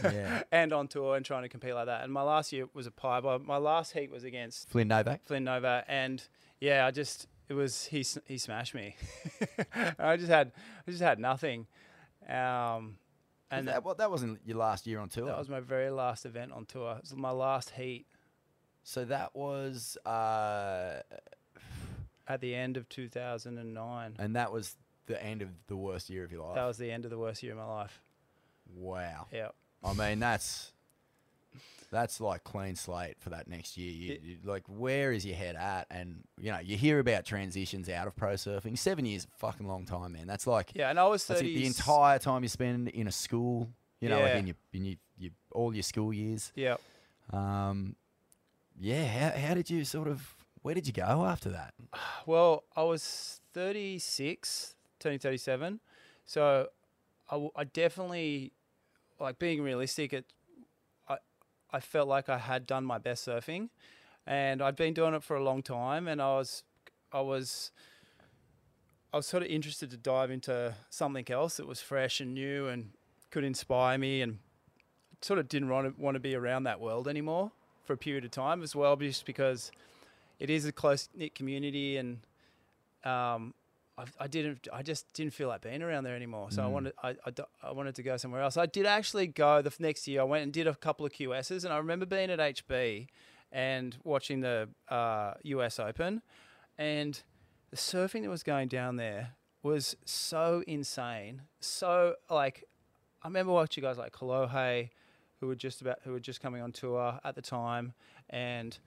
Yeah. and on tour and trying to compete like that. And my last year was a pipe. I- My last heat was against Flynn Novak. Flynn Nova, and yeah, I just it was he he smashed me. I just had I just had nothing, um, and And that, well, that wasn't your last year on tour. that was my very last event on tour. It was my last heat so that was, uh, at the end of 2009. and that was the end of the worst year of your life. That was the end of the worst year of my life. Wow. Yeah. I mean, that's that's like clean slate for that next year. You, you, like, where is your head at? And you know, you hear about transitions out of pro surfing. Seven years, a fucking long time, man. That's like Yeah, and I was 30. the entire time you spend in a school. You know, like Yeah. in your in your, your all your school years. Yeah. Um, yeah. How how did you sort of? Where did you go after that? Well, I was 36, turning 37. So I, w- I definitely, like being realistic, it, I, I felt like I had done my best surfing and I'd been doing it for a long time and I was, I was, I was sort of interested to dive into something else that was fresh and new and could inspire me and sort of didn't want to, want to be around that world anymore for a period of time as well, just because it is a close knit community and um, I, I didn't. I just didn't feel like being around there anymore. So I Mm. wanted. I, I, I wanted to go somewhere else. I did actually go the next year. I went and did a couple of QSs, and I remember being at HB and watching the uh, US Open, and the surfing that was going down there was so insane. So like, I remember watching guys like Kolohe, who were just about who were just coming on tour at the time, and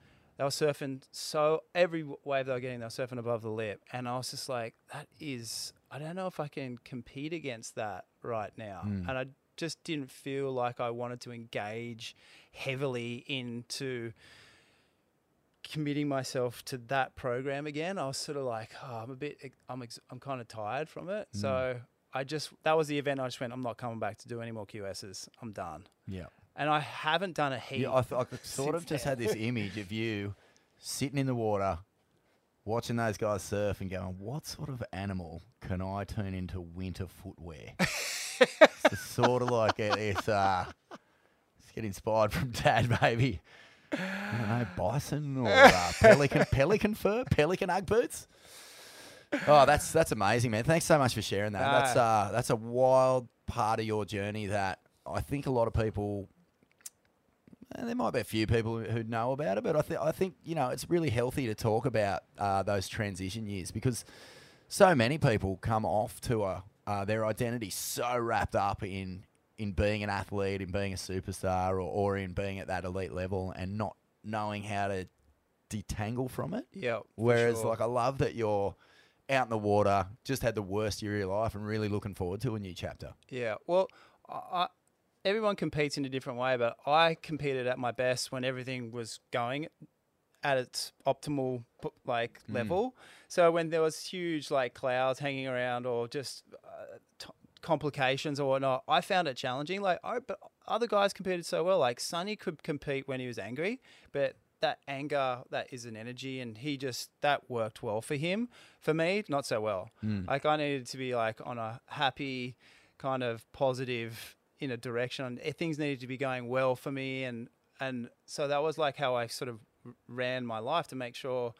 they were surfing so every wave they were getting, they were surfing above the lip, and I was just like, that is, I don't know if I can compete against that right now, Mm. and I just didn't feel like I wanted to engage heavily into committing myself to that program again. I was sort of like, oh, I'm a bit, I'm, ex- I'm kind of tired from it, Mm. so. I just that was the event. I just went. I'm not coming back to do any more QSs. I'm done. Yeah. And I haven't done a heat. Yeah, I, I sort of just had this image of you sitting in the water, watching those guys surf and going, what sort of animal can I turn into winter footwear? it's sort of like it, it's, uh, it's get inspired from dad, maybe. I don't know, bison or uh, pelican, pelican fur, pelican ugg boots. Oh, that's that's amazing, man! Thanks so much for sharing that. That's uh, that's a wild part of your journey that I think a lot of people and there might be a few people who know about it, but I, th- I think you know it's really healthy to talk about uh, those transition years because so many people come off tour, uh, their identity so wrapped up in in being an athlete, in being a superstar, or, or in being at that elite level, and not knowing how to detangle from it. yeah. Whereas, sure. like, I love that you're out in the water, just had the worst year of your life, and really looking forward to a new chapter. Yeah. Well, I, everyone competes in a different way, but I competed at my best when everything was going at its optimal like Mm. level. So when there was huge like clouds hanging around or just uh, t- complications or whatnot, I found it challenging. Like, I, but other guys competed so well. Like Sunny could compete when he was angry, but that anger that is an energy and he just that worked well for him for me not so well like i needed to be like on a happy kind of positive in a direction Eh, things needed to be going well for me and and so that was like how i sort of ran my life to make sure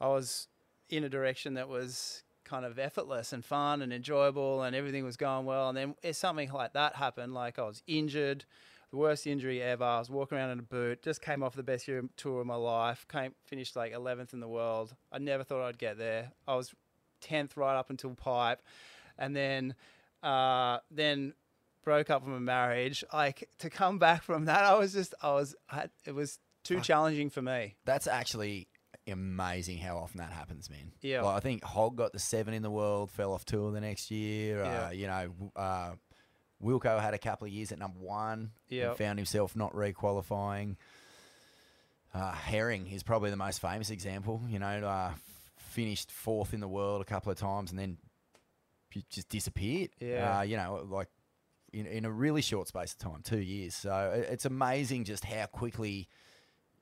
i was in a direction that was kind of effortless and fun and enjoyable and everything was going well and then if something like that happened like i was injured the worst injury ever. I was walking around in a boot. Just came off the best year tour of my life. Came finished like 11th in the world. I never thought I'd get there. I was 10th right up until pipe, and then uh, then broke up from a marriage. Like to come back from that, I was just I was I it was too challenging for me. That's actually amazing how often that happens, man. Yeah. Like, I think Hog got the seven in the world, fell off tour the next year. Yeah. Uh, you know, uh, Wilco had a couple of years at number one. Yeah. Found himself not re-qualifying. Uh, Herring is probably the most famous example. You know, uh, finished fourth in the world a couple of times and then just disappeared. Yeah. Uh, you know, like in, in a really short space of time, two years. So it's amazing just how quickly,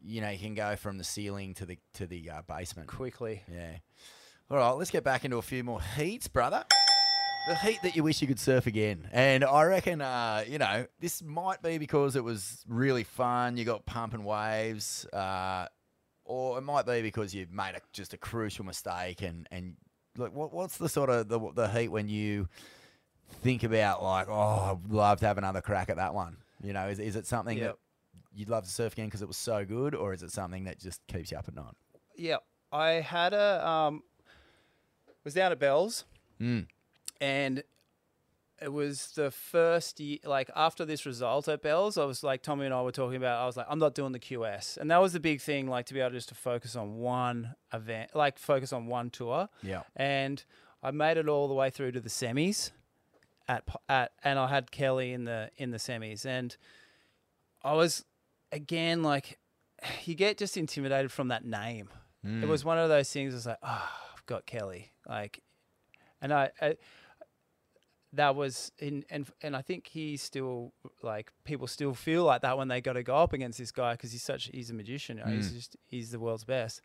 you know, you can go from the ceiling to the to the uh, basement. Quickly. Yeah. All right, let's get back into a few more heats, brother. The heat that you wish you could surf again. And I reckon, uh, you know, this might be because it was really fun. You got pumping waves. Uh, or it might be because you made a, just a crucial mistake. And, and like, what, what's the sort of the, the heat when you think about, like, oh, I'd love to have another crack at that one? You know, is, is it something Yep. that you'd love to surf again because it was so good? Or is it something that just keeps you up at night? Yeah, I had a um, was down at Bell's, Mm. and it was the first year. Like after this result at Bell's, I was like Tommy and I were talking about. I was like, I'm not doing the QS, and that was the big thing. Like to be able just to focus on one event, like focus on one tour. Yeah. And I made it all the way through to the semis, at at and I had Kelly in the in the semis, and I was again like, you get just intimidated from that name. It hmm. was one of those things. It's like, oh, I've got Kelly, like, and I, I that was in and and I think he's still like people still feel like that when they got to go up against this guy because he's such he's a magician. know, He's hmm. just he's the world's best,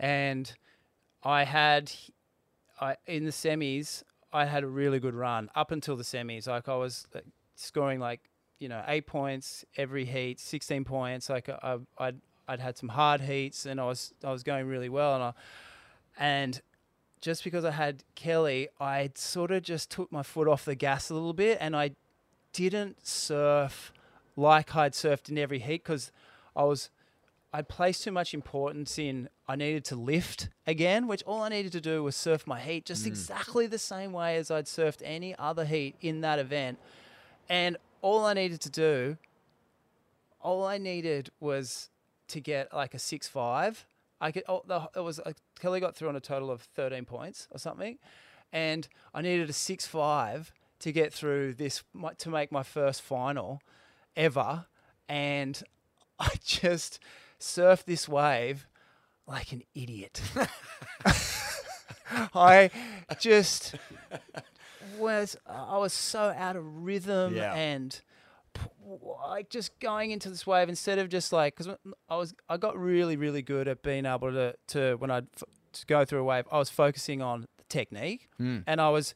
and I had I in the semis I had a really good run up until the semis. Like I was scoring like you know eight points every heat, sixteen points. Like I, I'd I'd had some hard heats and I was I was going really well and I and just because I had Kelly, I sort of just took my foot off the gas a little bit, and I didn't surf like I'd surfed in every heat because I was I'd placed too much importance in I needed to lift again, which all I needed to do was surf my heat just exactly the same way as I'd surfed any other heat in that event. And all I needed to do, all I needed was to get like a six five. I could. Oh, the, it was uh, Kelly got through on a total of thirteen points or something, and I needed a six five to get through this my- to make my first final ever, and I just surfed this wave like an idiot. I just was I was so out of rhythm Yeah. and like just going into this wave instead of just like because I was I got really really good at being able to to when I'd f- to go through a wave I was focusing on the technique hmm. and I was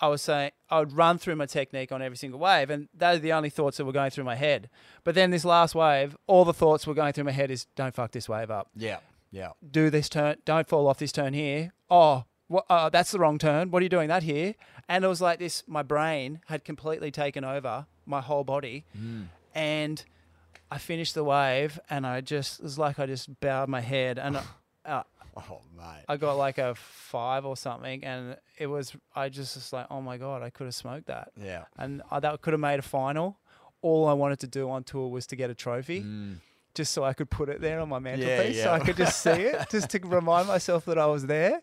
I was saying I would run through my technique on every single wave, and those are the only thoughts that were going through my head. But then this last wave, all the thoughts were going through my head is don't fuck this wave up, Yeah. Yeah. do this turn, don't fall off this turn here. Oh, what, uh, that's the wrong turn. What are you doing that here? And it was like this. My brain had completely taken over my whole body, and I finished the wave, and I just it was like I just bowed my head, and uh, Oh, mate. I got like a five or something, and it was I just was like, oh my god, I could have smoked that, yeah. and I, that could have made a final. All I wanted to do on tour was to get a trophy, just so I could put it there on my mantelpiece, so yeah. I could just see it, just to remind myself that I was there.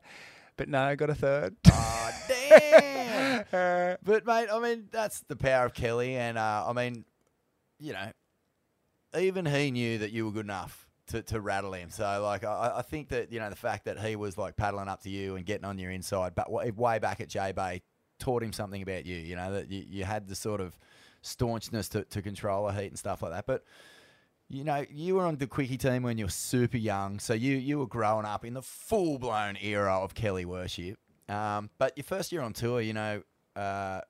But no, I got a third. Oh, damn. but mate, I mean, that's the power of Kelly, and uh, I mean, you know, even he knew that you were good enough to, to rattle him. So like, I, I think that you know the fact that he was like paddling up to you and getting on your inside, but way back at J Bay, taught him something about you. You know that you, you had the sort of staunchness to, to control a heat and stuff like that, but. You know, you were on the quickie team when you were super young, so you you were growing up in the full blown era of Kelly worship. Um, but your first year on tour, you know, uh,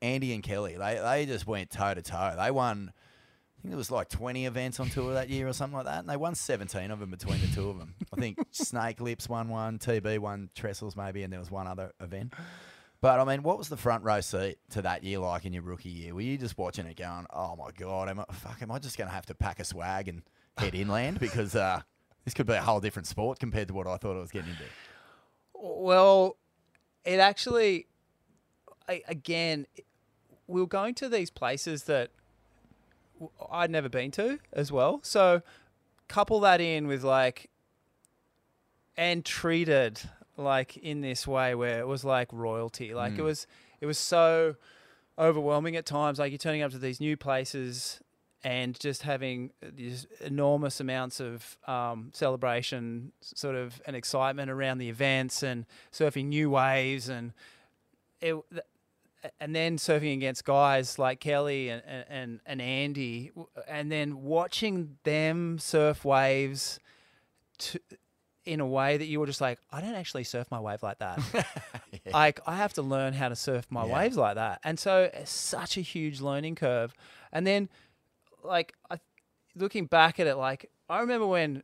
Andy and Kelly, they they just went toe to toe. They won. I think there was like 20 events on tour that year or something like that, and they won 17 of them between the two of them. I think Snake Lips won one, TB won Trestles maybe, and there was one other event. But I mean, what was the front row seat to that year like in your rookie year? Were you just watching it going, "Oh my god, am I, fuck, am I just going to have to pack a swag and head inland because uh, this could be a whole different sport compared to what I thought I was getting into." Well, it actually, I, again, we were going to these places that I'd never been to as well. So, couple that in with like, and treated like in this way where it was like royalty. Like it was, it was so overwhelming at times. Like you're turning up to these new places and just having these enormous amounts of um, celebration, sort of, and excitement around the events and surfing new waves and it. And then surfing against guys like Kelly and, and, and Andy, and then watching them surf waves to, in a way that you were just like, I don't actually surf my wave like that. Like I have to learn how to surf my Yeah. waves like that, and so it's such a huge learning curve. And then, like, I, looking back at it, like I remember when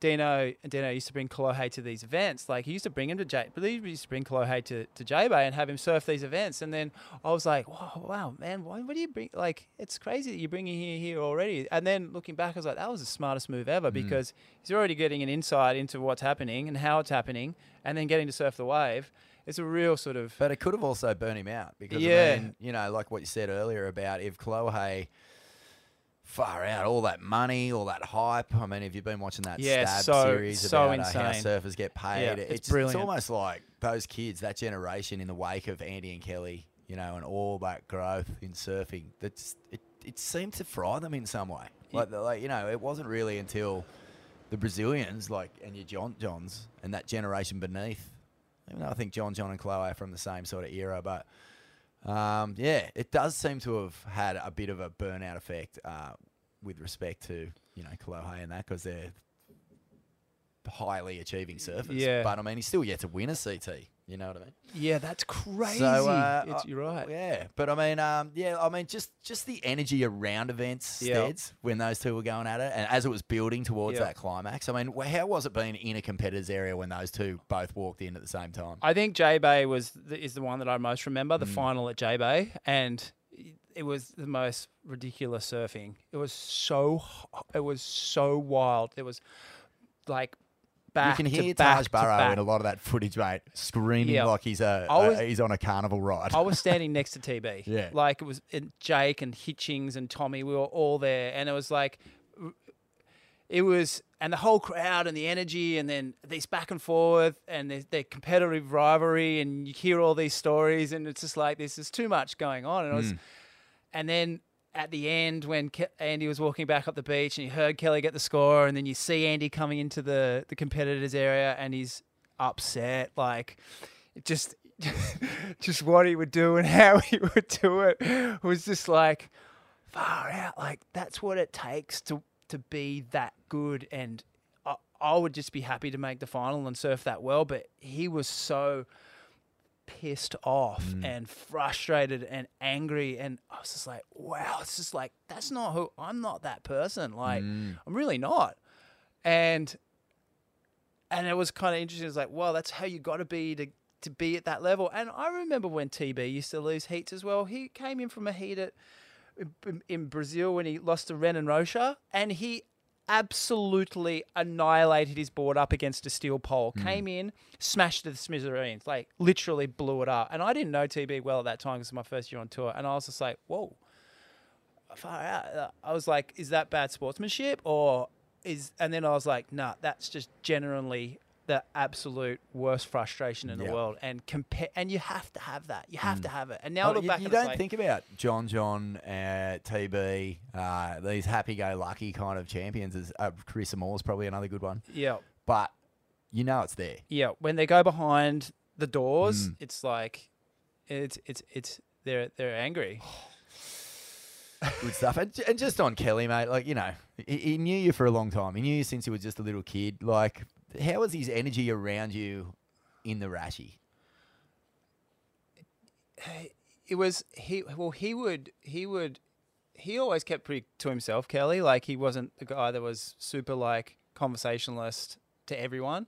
Dino Dino used to bring Kolohe to these events. Like he used to bring him to J, but he used to bring Kolohe to to J Bay and have him surf these events. And then I was like, wow, wow, man, why, what do you bring? Like it's crazy that you're bringing here here already. And then looking back, I was like, that was the smartest move ever hmm. because he's already getting an insight into what's happening and how it's happening, and then getting to surf the wave. It's a real sort of But it could have also burnt him out because, Yeah. I mean, you know, like what you said earlier about if Kolohe far out, all that money, all that hype. I mean, if you've been watching that Yeah, Stab so- series so about uh, how surfers get paid, Yeah, it's, it's it's almost like those kids, that generation in the wake of Andy and Kelly, you know, and all that growth in surfing. That's it. It seemed to fry them in some way. Like, the- like you know, it wasn't really until the Brazilians, like and your John Johns and that generation beneath. Even though I think John John and Kolohe are from the same sort of era, but um, yeah, it does seem to have had a bit of a burnout effect uh, with respect to you know Kolohe and that because they're highly achieving surfers. Yeah. But I mean, he's still yet to win a CT. You know what I mean? Yeah, that's crazy. So uh, It's- you're right. Yeah, but I mean, um, yeah, I mean, just just the energy around events, Yeah. Steads, when those two were going at it, and as it was building towards Yeah. that climax. I mean, how was it being in a competitor's area when those two both walked in at the same time? I think J Bay was the, is the one that I most remember, Mm. the final at J Bay, and it was the most ridiculous surfing. It was so it was so wild. It was like you can hear Taj Burrow in a lot of that footage, mate, screaming Yeah. like he's a, I a- was- he's on a carnival ride. I was standing next to TB. Yeah. Like it was Jake and Hitchings and Tommy. We were all there, and it was like, it was, and the whole crowd and the energy, and then these back and forth, and their, their competitive rivalry, and you hear all these stories, and it's just like this is too much going on, and it was, hmm. and then. At the end, when Ke- Andy was walking back up the beach, and you heard Kelly get the score, and then you see Andy coming into the the competitors area, and he's upset, like just just what he would do and how he would do it was just like far out. Like that's what it takes to to be that good. And I would just be happy to make the final and surf that well. But he was so pissed off mm. and frustrated and angry and I was just like wow it's just like that's not who I'm not that person like mm. I'm really not and and it was kind of interesting. It's like, well, that's how you got to be to to be at that level. And I remember when TB used to lose heats as well. He came in from a heat at in, in Brazil when he lost to Renan Rocha, and he absolutely annihilated his board up against a steel pole. Hmm. Came in, smashed to smithereens, like literally blew it up. And I didn't know TB well at that time because it was my first year on tour, and I was just like, whoa far out. I was like, is that bad sportsmanship or is? And then I was like, nah, that's just genuinely the absolute worst frustration in Yeah. the world. And compare, and you have to have that. You have to have it. And now I Oh, look you, back you don't think about John John, uh, TB, uh, these happy-go-lucky kind of champions. As uh, Chris Moore's probably another good one, yeah, but you know it's there. yeah. When they go behind the doors, Mm. it's like, it's it's it's they're they're angry. Good stuff. And, and just on Kelly, mate, like, you know, he, he knew you for a long time. He knew you since you were just a little kid. Like, how was his energy around you in the Rashi? it was he well he would he would he always kept pretty to himself kelly. Like he wasn't the guy that was super like conversationalist to everyone.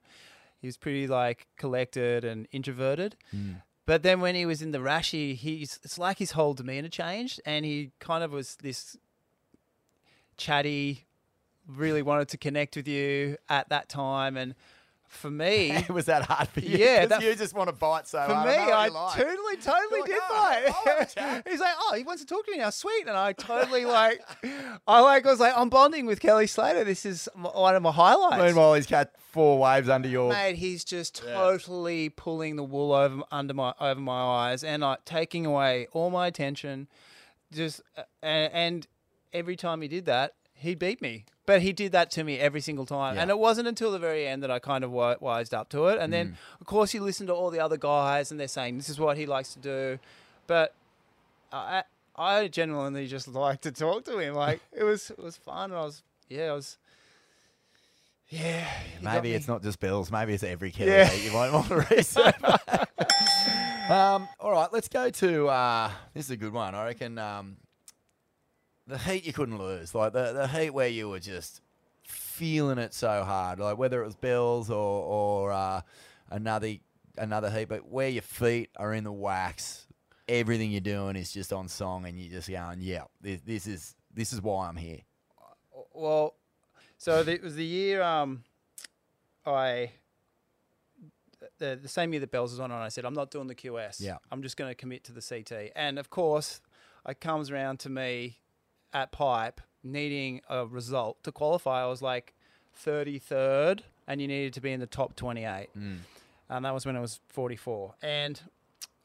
He was pretty like collected and introverted. Hmm. But then when he was in the rashi he's it's like his whole demeanor changed and he kind of was this chatty really wanted to connect with you at that time and for me it was that hard for you? Yeah, that- you just want to bite so for hard. me, I, I like. totally, totally like, did "Oh, that. I wanna chat." He's like, oh, he wants to talk to me now, sweet, and I totally like, I like was like, I'm bonding with Kelly Slater. This is one of my highlights. Meanwhile, he's got four waves under your. Mate, he's just totally pulling the wool over under my over my eyes and like taking away all my attention. Just uh, and, and every time he did that, he beat me. But he did that to me every single time, and it wasn't until the very end that I kind of wi- wised up to it. And Mm. then, of course, you listen to all the other guys, and they're saying this is what he likes to do, but I I genuinely just like to talk to him. Like it was it was fun. And I was yeah, I was. Yeah, Maybe it's not just Bells. Maybe it's every kid Yeah. that you might want to research. um, all right, let's go to. Uh, this is a good one. I reckon um, the heat you couldn't lose, like the the heat where you were just feeling it so hard, like whether it was Bells or or uh, another another heat, but where your feet are in the wax, everything you're doing is just on song, and you're just going, yeah, this, this is this is why I'm here. Well, so it was the year um, I the the same year that Bells was on, and I said I'm not doing the QS. Yeah. I'm just going to commit to the CT. And of course, it comes around to me at Pipe needing a result to qualify. I was like 33rd, and you needed to be in the top 28. Mm. And that was when I was 44. And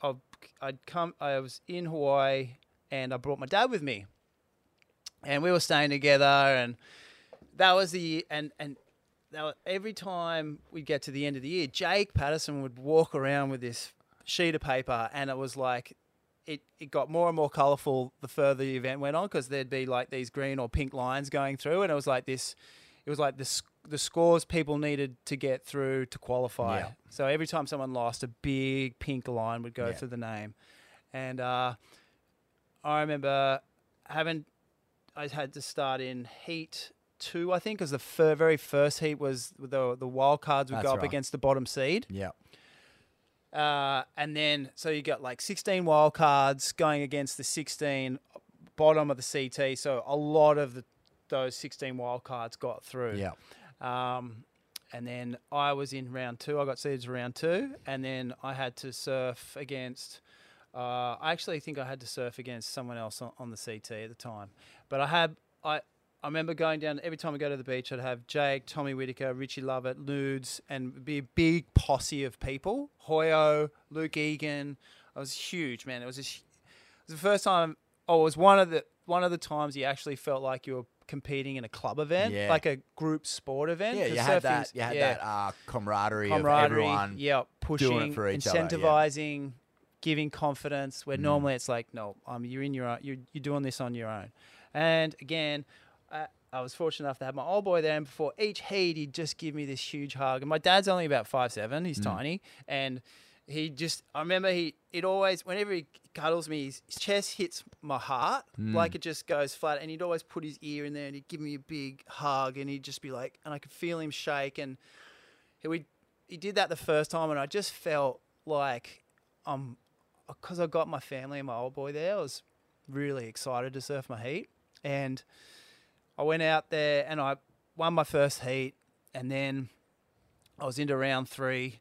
I I'd come. I was in Hawaii, and I brought my dad with me and we were staying together and that was the and and that was, every time we'd get to the end of the year jake paterson would walk around with this sheet of paper and it was like it, it got more and more colorful the further the event went on because there'd be like these green or pink lines going through and it was like this it was like the the scores people needed to get through to qualify. Yeah. So every time someone lost, a big pink line would go Yeah. through the name, and uh, I remember having I had to start in heat two, I think, because the fir- very first heat was the the wild cards would That's go up right. against the bottom seed. Yeah. Uh, and then, so you got like 16 wild cards going against the 16 bottom of the CT. So a lot of the, those 16 wild cards got through. Yeah. Um, and then I was in round two. I got seeded to round two. And then I had to surf against, uh, I actually think I had to surf against someone else on, on the CT at the time. But I had, I, I remember going down every time we go to the beach. I'd have Jake, Tommy Whitaker, Richie Lovett, Nudes, and be a big posse of people. Hoyo, Luke Egan. I was huge, man. It was just, it was the first time. Oh, it was one of the one of the times you actually felt like you were competing in a club event, Yeah. like a group sport event. Yeah, you had that. You had yeah, that uh, camaraderie, camaraderie. of everyone. yeah, pushing, each other, yeah. incentivizing, giving confidence. Where Mm. normally it's like, no, um, you're in your own. You're you're doing this on your own. And again, I, was fortunate enough to have my old boy there, and before each heat, he'd just give me this huge hug. And my dad's only about five seven; he's Mm. tiny, and he just. I remember he. It always, whenever he cuddles me, his, chest hits my heart, Mm. like it just goes flat. And he'd always put his ear in there, and he'd give me a big hug, and he'd just be like, and I could feel him shake, and he would. He did that the first time, and I just felt like, um, because I got my family and my old boy there, I was really excited to surf my heat, and I went out there and I won my first heat, and then I was into round three,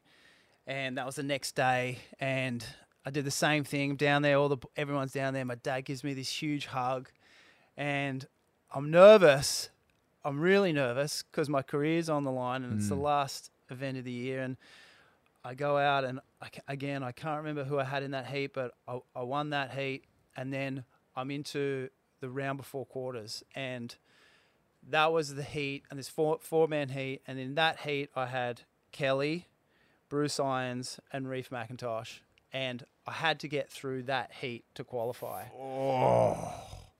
and that was the next day, and I did the same thing down there. All the everyone's down there. My dad gives me this huge hug, and I'm nervous. I'm really nervous because my career's on the line, and it's the Mm. last event of the year, and I go out and I, again I can't remember who I had in that heat, but I, I won that heat, and then I'm into the round before quarters, and that was the heat, and this four four man heat, and in that heat I had Kelly, Bruce Irons, and Reef McIntosh, and I had to get through that heat to qualify. Oh,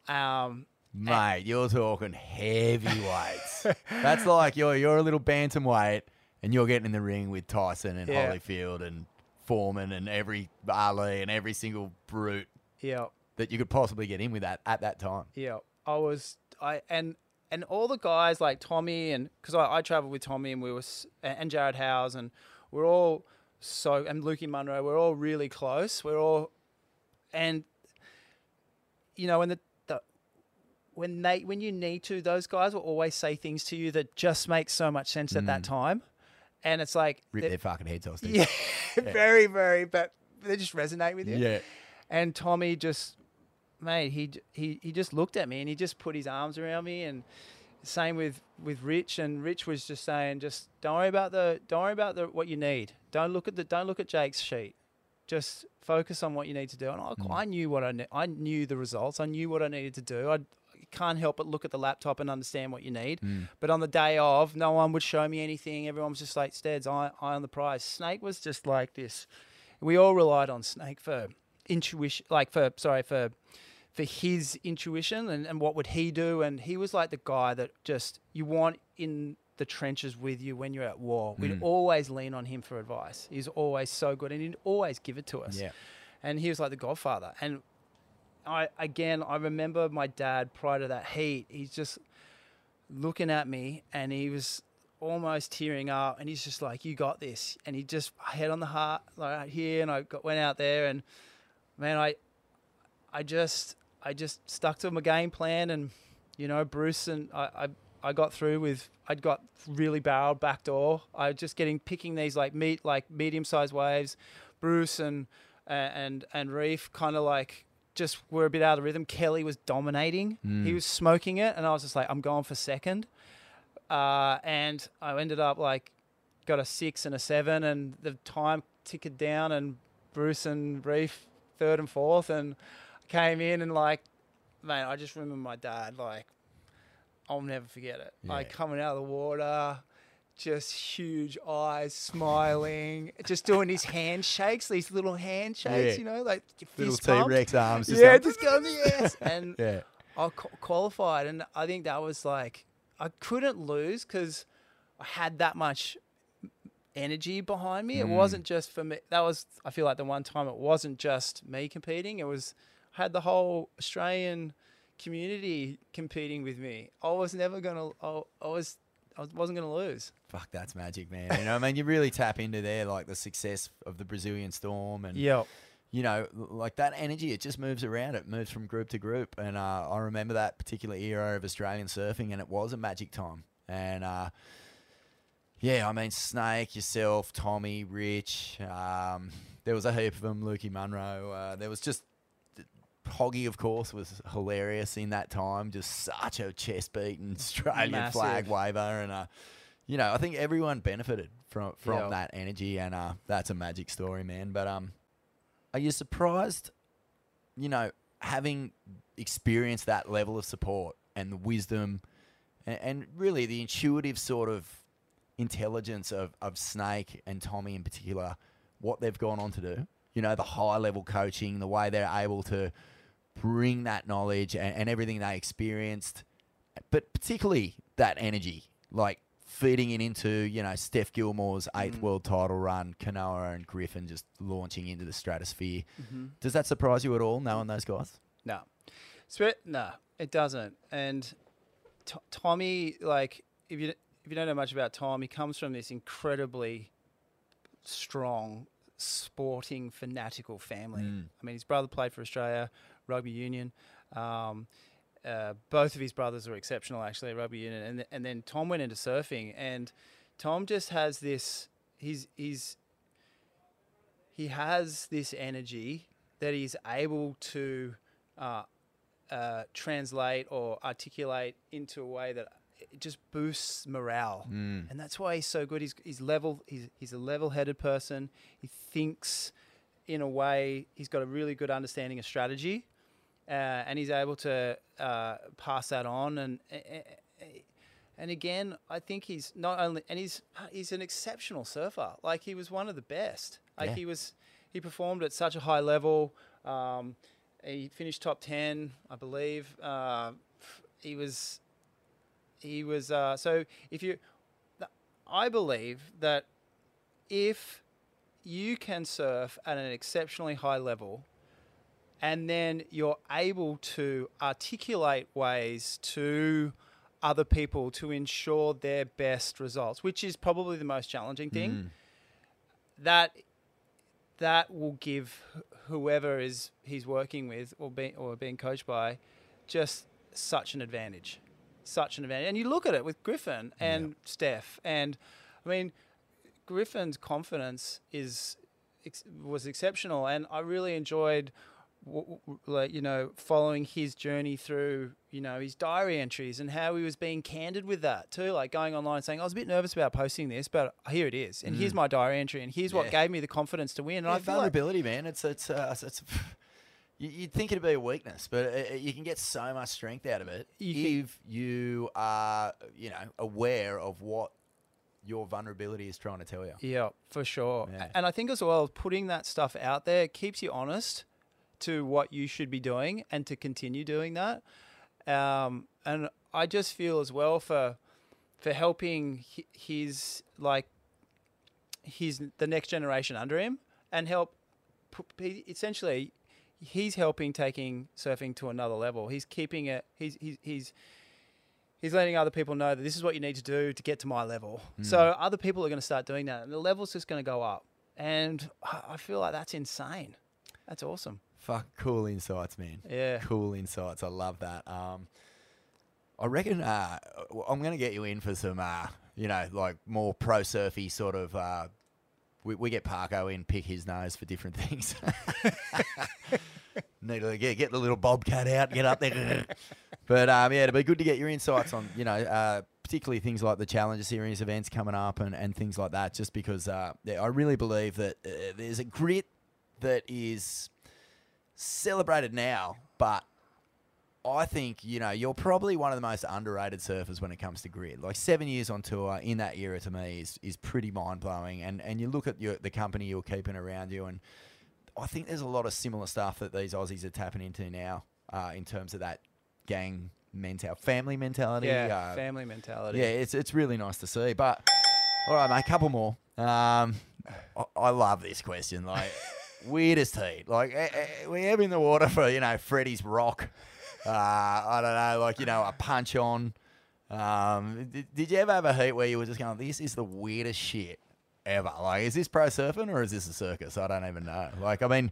Um, mate, you're talking heavyweights. That's like you're you're a little bantamweight, and you're getting in the ring with Tyson and Yeah. Holyfield and Foreman and every Ali and every single brute yeah, that you could possibly get in with that at that time. Yeah, I was I and and all the guys like Tommy and because I, I traveled with Tommy and we were and Jarrad Howse and we're all so and Lukey Munro we're all really close. We're all and you know when the, the when they when you need to those guys will always say things to you that just make so much sense at that Mm. time, and it's like Rip their fucking heads off. yeah, very very but they just resonate with you. yeah. And Tommy just, mate, he he he just looked at me and he just put his arms around me and same with with Rich and Rich was just saying just don't worry about the don't worry about the what you need. Don't look at the don't look at Jake's sheet. Just focus on what you need to do. And I, Mm. I knew what I ne- I knew the results. I knew what I needed to do. I can't help but look at the laptop and understand what you need. Mm. But on the day of, no one would show me anything. Everyone was just like, Steads, eye, eye on the prize. Snake was just like this. We all relied on Snake for intuition, like for, sorry, for for his intuition and, and what would he do. And he was like the guy that just you want in the trenches with you when you're at war. We'd Mm. always lean on him for advice. He's always so good and he'd always give it to us Yeah. and he was like the godfather and i again i remember my dad prior to that heat he's just looking at me and he was almost tearing up and he's just like you got this and he just head on the heart like right here and i got, went out there and man i i just i just stuck to my game plan and you know bruce and i i, I got through with i'd got really barreled back door. I was just getting picking these like meat like medium sized waves. Bruce and and and reef kind of like just were a bit out of rhythm. Kelly was dominating. He Mm. was smoking it and i was just like i'm going for second. Uh, and I ended up like got a six and a seven, and the time tickered down, and Bruce and Reef third and fourth, and came in and like, man, I just remember my dad like, I'll never forget it. Like coming out of the water. Just huge eyes, smiling, just doing his handshakes, these little handshakes, Yeah. you know, like your Little T. Rex arms. just Yeah, just going yes. And yeah. I qualified, and I think that was like I couldn't lose because I had that much energy behind me. It wasn't just for me. That was I feel like the one time it wasn't just me competing. It was I had the whole Australian community competing with me. I was never gonna. I, I was. I wasn't gonna lose. Fuck, that's magic, man. You know, I mean, you really tap into there, like the success of the Brazilian Storm, and Yeah. you know, like that energy, it just moves around. It moves from group to group, and uh, I remember that particular era of Australian surfing, and it was a magic time. And uh, yeah, I mean, Snake, yourself, Tommy, Rich. Um, there was a heap of them. Lukey Munro. Uh, there was just Hoggy, of course, was hilarious in that time. Just such a chest beating Australian flag waver, and uh, you know, I think everyone benefited from from Yeah. that energy, and uh, that's a magic story, man. But um, are you surprised? You know, having experienced that level of support and the wisdom, and, and really the intuitive sort of intelligence of, of Snake and Tommy in particular, what they've gone on to do. You know, the high level coaching, the way they're able to bring that knowledge and, and everything they experienced, but particularly that energy, like feeding it into, you know, Steph Gilmore's eighth mm. world title run, Kanoa and Griffin just launching into the stratosphere. Mm-hmm. Does that surprise you at all, knowing those guys? No, Spirit. No, it doesn't. And T- Tommy, like, if you if you don't know much about Tom, he comes from this incredibly strong, sporting, fanatical family. I mean, his brother played for Australia rugby union. Um, uh, both of his brothers were exceptional, actually, at rugby union. And th- and then Tom went into surfing, and Tom just has this. He's he's he has this energy that he's able to uh, uh, translate or articulate into a way that it just boosts morale, and that's why he's so good. He's he's level. He's he's a level-headed person. He thinks in a way. He's got a really good understanding of strategy, uh, and he's able to uh, pass that on. And and again, I think he's not only and he's he's an exceptional surfer. Like he was one of the best. Like Yeah. he was he performed at such a high level. Um, he finished top ten, I believe. Uh, he was he was uh, so if you I believe that if you can surf at an exceptionally high level and then you're able to articulate ways to other people to ensure their best results, which is probably the most challenging thing. That that will give whoever is he's working with or being or being coached by just such an advantage, such an advantage. And you look at it with Griffin and Steph, and I mean, Griffin's confidence is ex- was exceptional, and I really enjoyed, w- w- like you know, following his journey through you know his diary entries and how he was being candid with that too, like going online and saying I was a bit nervous about posting this, but here it is, and here's my diary entry, and here's what gave me the confidence to win. And Yeah, I feel like, vulnerability, man. It's it's uh, it's. You'd think it'd be a weakness, but you can get so much strength out of it You can- if you are, you know, aware of what your vulnerability is trying to tell you. Yeah, for sure. Yeah. And I think as well, putting that stuff out there keeps you honest to what you should be doing and to continue doing that. Um, and I just feel as well for for helping his like his the next generation under him and help essentially he's helping taking surfing to another level. He's keeping it. He's he's he's he's letting other people know that this is what you need to do to get to my level. So other people are going to start doing that, and the level's just going to go up. And I I feel like that's insane. That's awesome. Fuck, cool insights, man. Yeah. Cool insights. I love that. Um, I reckon uh, I'm going to get you in for some, uh, you know, like more pro surfy sort of. Uh, we, we get Parko in, pick his nose for different things. Need to get, get the little bobcat out, get up there. but um, yeah, it'd be good to get your insights on, you know, uh, particularly things like the Challenger Series events coming up and, and things like that. Just because uh, yeah, I really believe that uh, there's a grit that is celebrated now, but I think you know you're probably one of the most underrated surfers when it comes to grid. Like seven years on tour in that era to me is is pretty mind blowing. And and you look at your the company you're keeping around you, and I think there's a lot of similar stuff that these Aussies are tapping into now uh, in terms of that gang mentality, family mentality. Yeah, uh, family mentality. yeah, it's it's really nice to see. But all right, mate, a couple more. Um, I, I love this question. Like weirdest heat. Like eh, eh, we have in the water for you know Freddie's rock. Uh, I don't know, like you know a punch on. Um, did, did you ever have a heat where you were just going, "This is the weirdest shit ever"? Like, is this pro surfing or is this a circus? I don't even know. Like, I mean.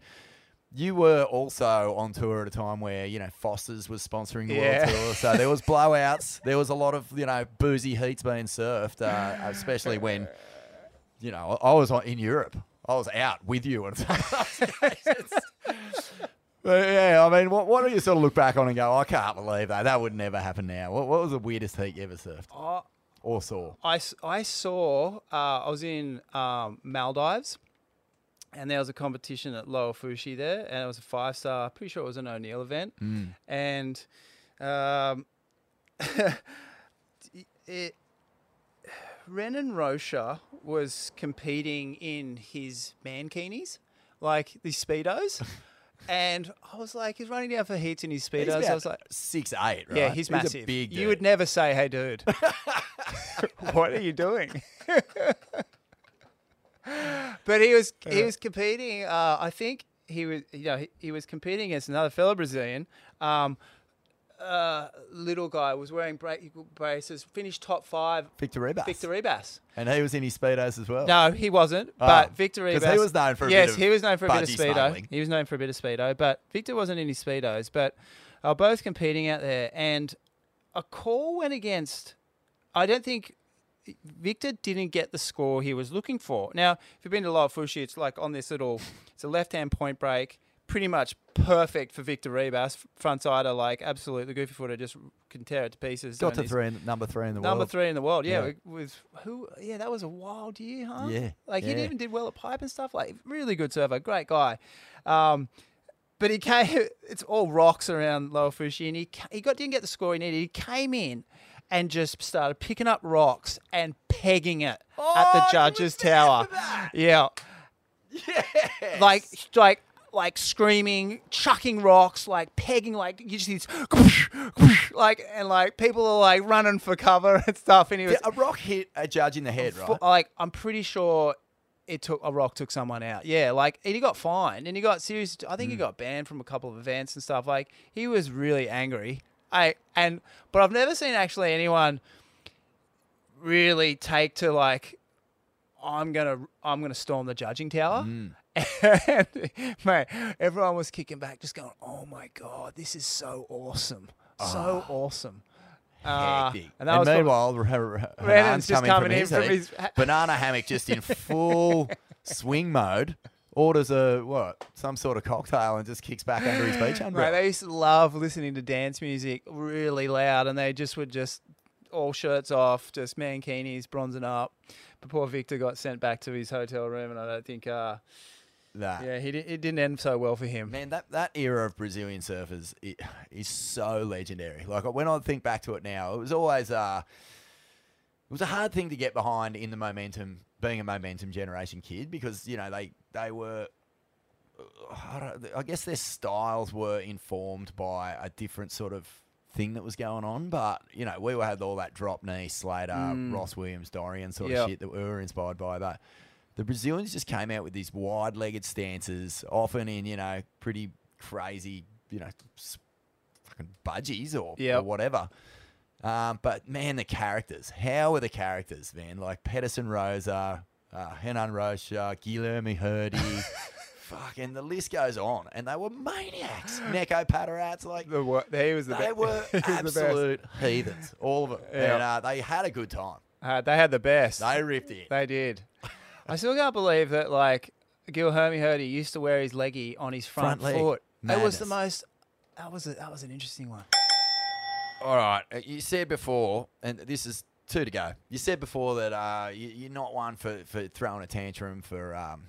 You were also on tour at a time where you know Foster's was sponsoring the Yeah. world tour, so there was blowouts. There was a lot of you know boozy heats being surfed, uh, especially when you know I was in Europe. I was out with you and But yeah, I mean, what, what do you sort of look back on and go, I can't believe that. That would never happen now. What, what was the weirdest heat you ever surfed Oh, or saw? I, s- I saw, uh, I was in um, Maldives and there was a competition at Lohifushi there and it was a five star, pretty sure it was an O'Neill event. And um, it, Renan Rocha was competing in his mankinis, like these Speedos. and I was like, he's running down for heats in his He's Speedos. I was like, six eight, right? yeah, he's a massive. big you would never say, "Hey, dude, what are you doing?" but he was he was competing. Uh, I think he was you know he, he was competing against another fellow Brazilian. Um, uh, little guy was wearing bra- braces. Finished top five. Victor Ribas. Victor Ribas. And he was in his speedos as well. No, he wasn't. Oh, But Victor 'cause Ribas. he was known for a bit yes, of he was known for a bit of speedo. smuggling. He was known for a bit of speedo, but Victor wasn't in his speedos. But they were both competing out there, and a call went against. I don't think Victor didn't get the score he was looking for. Now, if you've been to Lohifushi, it's like on this little. It's a left-hand point break. Pretty much perfect for Victor Ribas. Front sider, like absolute. The goofy footer just can tear it to pieces. Got to three, in, number three in the world. Number three in the world, yeah. Yeah. With, who? Yeah, that was a wild year, huh? Yeah, like he yeah. even did well at pipe and stuff. Like really good surfer, great guy. Um, but he came. It's all rocks around Lohifushi, and he he got didn't get the score he needed. He came in and just started picking up rocks and pegging it at Oh, the judge's tower. Yeah, Yes. like like like screaming, chucking rocks, like pegging, like you just these like and like people are like running for cover and stuff. And he was a rock hit a judge in the head, right? like I'm pretty sure it took a rock took someone out. Yeah, like and he got fined and he got serious. I Hmm. think he got banned from a couple of events and stuff. Like he was really angry. I and but I've never seen actually anyone really take to like I'm gonna I'm gonna storm the judging tower. Hmm. And mate, everyone was kicking back, just going, "Oh my god, this is so awesome, so awesome." Uh, Ah. Hectic. and that was meanwhile, Renan's Renan's just coming, coming from in his, from his banana hammock, just in full swing mode. Orders a what? Some sort of cocktail and just kicks back under his beach Right, umbrella. they used to love listening to dance music really loud, and they just would just all shirts off, just mankinis, bronzing up. But poor Victor got sent back to his hotel room, and I don't think, uh, That. yeah, he it didn't end so well for him. Man, that, that era of Brazilian surfers i- is so legendary. Like when I think back to it now, it was always uh, it was a hard thing to get behind in the momentum, being a momentum generation kid, because you know they they were. I, don't, I guess their styles were informed by a different sort of thing that was going on, but you know we had all that drop knee, Slater, Ross Williams, Dorian sort Yep. of shit that we were inspired by, but. The Brazilians just came out with these wide-legged stances, often in you know pretty crazy, you know, fucking budgies or, or whatever. Um, but man, the characters. How were the characters, man? Like Peterson Rosa, uh, Renan Rocha, Guilherme Herdy. Fucking the list goes on, and they were maniacs. Neco Padaratz, like The wor- he was the they were was the absolute heathens, all of them. Yeah. And uh, they had a good time. Uh, they had the best. They ripped it. They did. I still can't believe that like Guilherme Herdy used to wear his leggy on his front, Front leg. foot. It was the most. That was a, that was an interesting one. All right. uh, You said before, and this is two to go. You said before that uh, you, you're not one for, for throwing a tantrum for um,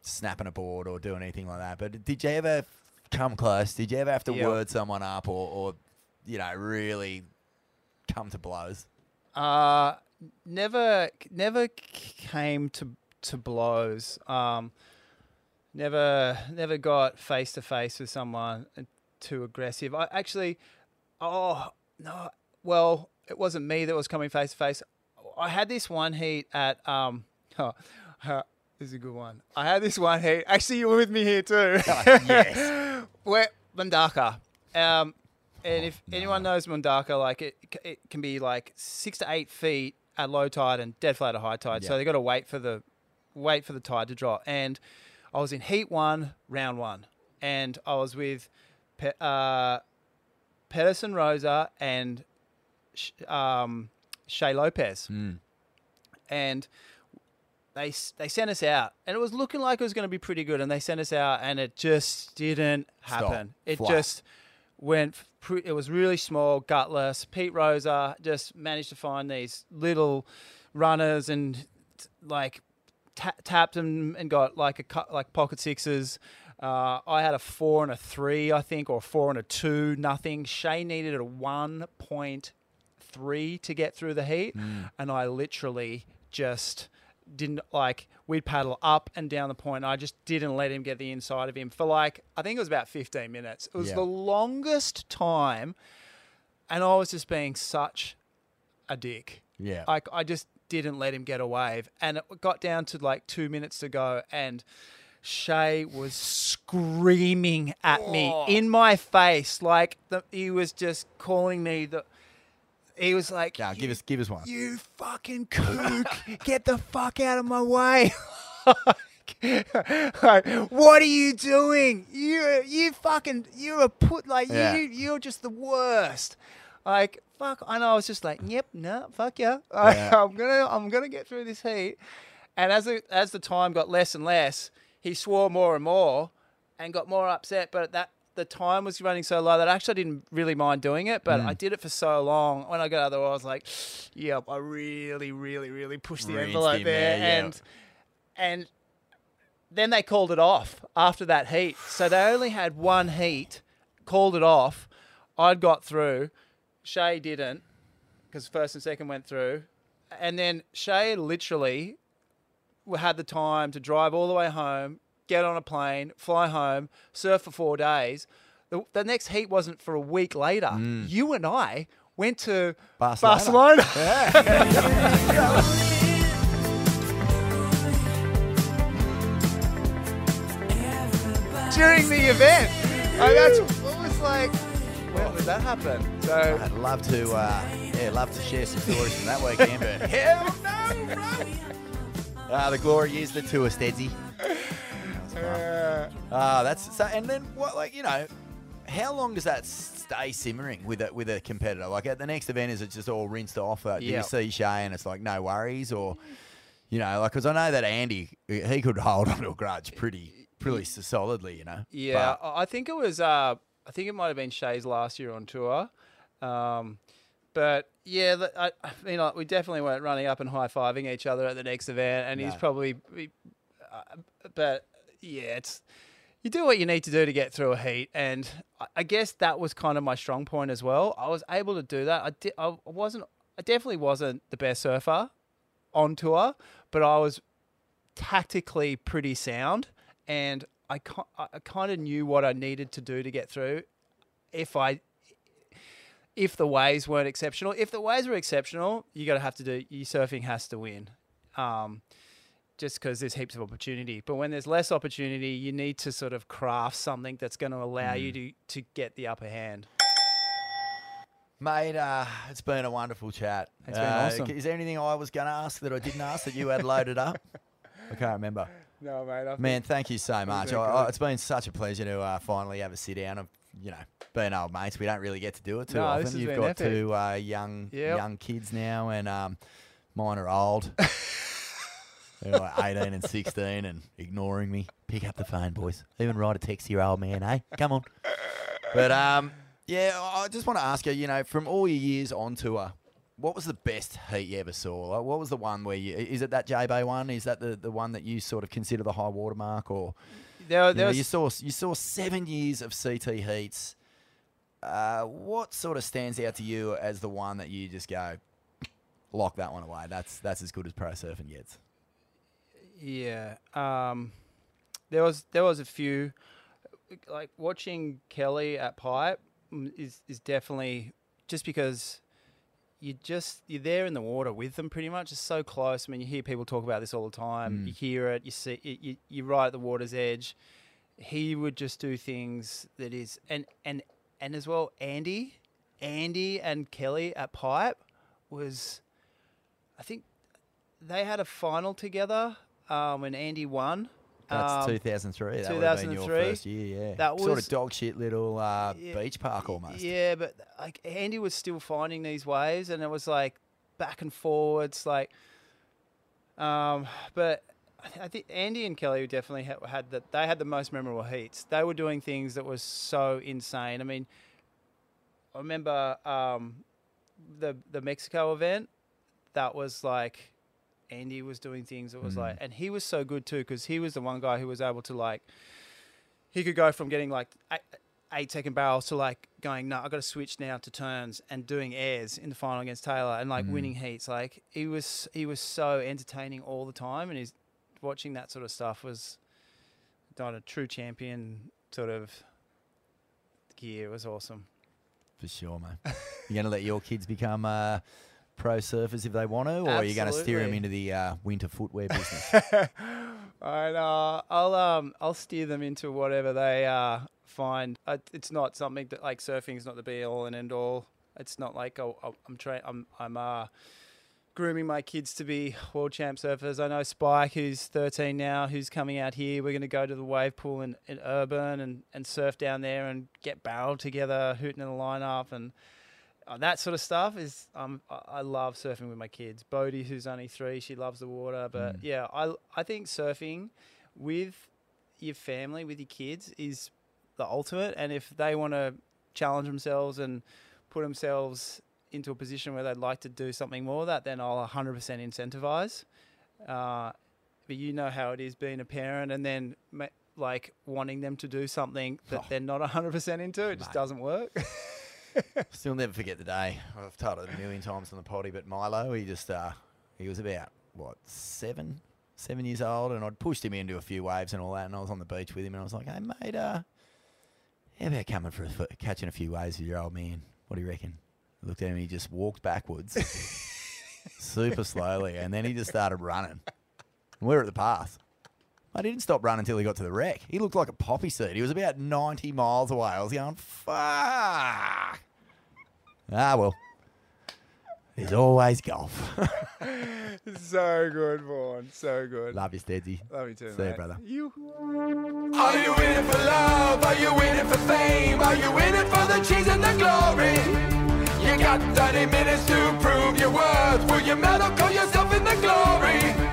snapping a board or doing anything like that. But did you ever come close? Did you ever have to Yeah. word someone up or, or, you know, really come to blows? Uh, never, never c- came to to blows. Um, never, never got face to face with someone too aggressive. I actually, oh, no, well, it wasn't me that was coming face to face. I had this one heat at um. Oh, uh, this is a good one. I had this one heat. Actually, you were with me here too. yes. Where Mundaka. Um, and if anyone knows Mundaka, like it, it can be like six to eight feet at low tide and dead flat at high tide. So Yeah. they got to wait for the wait for the tide to drop. And I was in heat one, round one, and I was with Pe- uh, Peterson Rosa and Sh- um, Shea Lopez, Mm. and they they sent us out, and it was looking like it was going to be pretty good, and they sent us out, and it just didn't Stop. happen. It Flat. just went. Pre- it was really small, gutless. Pete Rosa just managed to find these little runners and like ta- tapped them and got like a cut like pocket sixes. Uh, I had a four and a three, I think, or a four and a two, nothing. Shea needed a one point three to get through the heat, and I literally just didn't like. We'd paddle up and down the point. I just didn't let him get the inside of him for like I think it was about fifteen minutes. It was Yeah. the longest time, and I was just being such a dick. Yeah. Like I just didn't let him get a wave, and it got down to like two minutes to go, and Shea was screaming at me oh. in my face, like the, he was just calling me the. He was like, yeah, give us give us one. you fucking kook, get the fuck out of my way. Like, what are you doing? You you fucking you're a put like Yeah. you you're just the worst. Like fuck, I know. I was just like, yep, no, fuck yeah. Yeah. I'm gonna I'm gonna get through this heat. And as the, as the time got less and less, he swore more and more, and got more upset. But that the time was running so low that I actually didn't really mind doing it. But Mm. I did it for so long. When I got out of the water, I was like, yep, I really, really, really pushed the Rinsed envelope there, yeah. and and then they called it off after that heat. So they only had one heat, called it off. I'd got through. Shea didn't because first and second went through. And then Shea literally had the time to drive all the way home, get on a plane, fly home, surf for four days. The, the next heat wasn't for a week later. Mm. You and I went to Barcelona. Barcelona. during the event. And that's what was like. That happen? So I'd love to, uh, yeah, love to share some stories from that weekend, but hell no, bro. Uh, the glory is the tour, Stedsy. uh, Ah, that's so. And then what? Like you know, how long does that stay simmering with a with a competitor? Like at the next event, is it just all rinsed off? Uh, Do you see Shea and it's like no worries, or you know, like because I know that Andy he could hold on to a grudge pretty pretty solidly, you know. yeah, But- I I think it was. Uh, I think it might have been Shea's last year on tour. Um, but yeah, the- I, I mean, like, we definitely weren't running up and high fiving each other at the next event, and he's probably. he- Uh, but yeah, it's you do what you need to do to get through a heat, and I- I guess that was kind of my strong point as well. I was able to do that. I di- I wasn't. I definitely wasn't the best surfer on tour, but I was tactically pretty sound, and I I kind of knew what I needed to do to get through. If I if the waves weren't exceptional, if the waves were exceptional, you got to have to do. Your surfing has to win. Um, just because there's heaps of opportunity. But when there's less opportunity, you need to sort of craft something that's going to allow you to, to get the upper hand. Mate, uh, it's been a wonderful chat. It's been Uh, awesome. Is there anything I was going to ask that I didn't ask that you had loaded up? I can't remember. No, mate. I Man, thank you so much. I. I, it's been such a pleasure to uh, finally have a sit down. Of you know, being old mates, we don't really get to do it too No, often. You've got epic. two uh, young Yep. young kids now, and um, mine are old. They're like 18 and 16 and ignoring me. Pick up the phone, boys. Even write a text to your old man, hey? Come on. But um, yeah, I just want to ask you, you know, from all your years on tour, what was the best heat you ever saw? Like, what was the one where you, is it that J Bay one? Is that the, the one that you sort of consider the high watermark? or? there, You, know, was, you saw you saw seven years of CT heats. Uh, what sort of stands out to you as the one that you just go lock that one away? That's that's as good as pro surfing gets. Yeah. Um, there was there was a few like watching Kelly at Pipe mm, is is definitely just because you just you're there in the water with them pretty much. It's so close. I mean, you hear people talk about this all the time. Mm. You hear it. You see. You, you, you're right at the water's edge. He would just do things that is and and and as well. Andy, Andy and Kelly at Pipe was, I think, they had a final together um, when Andy won. That's Um, 2003. That would have been your 2003. first year, yeah. That was sort of dog shit little uh, Yeah, beach park almost. Yeah, but like Andy was still finding these waves, and it was like back and forwards, like. Um, but I, I think Andy and Kelly definitely had, had that. They had the most memorable heats. They were doing things that was so insane. I mean, I remember um, the the Mexico event. That was like Andy was doing things that was Mm. like, and he was so good too because he was the one guy who was able to like, he could go from getting like eight, eight second barrels to like going, no, I've got to switch now to turns and doing airs in the final against Taylor and like Mm. winning heats. Like he was, he was so entertaining all the time, and he's watching that sort of stuff was not a true champion sort of gear. It was awesome. For sure, mate. You're going to let your kids become uh, pro surfers if they want to, or are you going to steer them into the uh, winter footwear business? I uh, I'll um I'll steer them into whatever they uh find. It's not something that like surfing is not the be all and end all. It's not like oh, oh, I'm tra- I'm I'm uh grooming my kids to be world champ surfers. I know Spike, who's 13 now, who's coming out here. We're going to go to the wave pool in, in Urban and, and surf down there and get barreled together, hooting in the lineup and that sort of stuff is um I- love surfing with my kids. Bodie, who's only three, she loves the water. But Mm. yeah, I I think surfing with your family, with your kids, is the ultimate. And if they want to challenge themselves and put themselves into a position where they'd like to do something more of that, then I'll 100% incentivize. Uh, but you know how it is being a parent and then ma- like wanting them to do something that Oh. they're not 100% into. It just Mate. doesn't work. Still never forget the day. I've told it a million times on the potty, but Milo, he just uh, he was about what seven, seven years old, and I'd pushed him into a few waves and all that, and I was on the beach with him, and I was like, "Hey mate, uh, how about coming for a, catching a few waves with your old man? What do you reckon?" I looked at him, and he just walked backwards, super slowly, and then he just started running. And we were at the path. I didn't stop running until he got to the wreck. He looked like a poppy seed. He was about 90 miles away. I was going, fuck. Ah, well. There's always golf. so good, Vaughn. So good. Love you, Stedsy. Love you too, See you, brother. You. Are you in it for love? Are you in it for fame? Are you in it for the cheese and the glory? You got 30 minutes to prove your worth. Will you medal call yourself in the glory?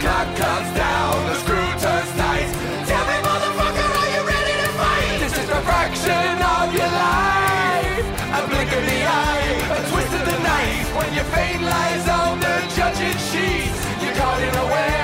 clock comes down, the screw turns tight. Tell me, motherfucker, are you ready to fight? This is a fraction of your life. A blink of the eye, a twist of the knife. When your fate lies on the judging sheets, you're caught in a web.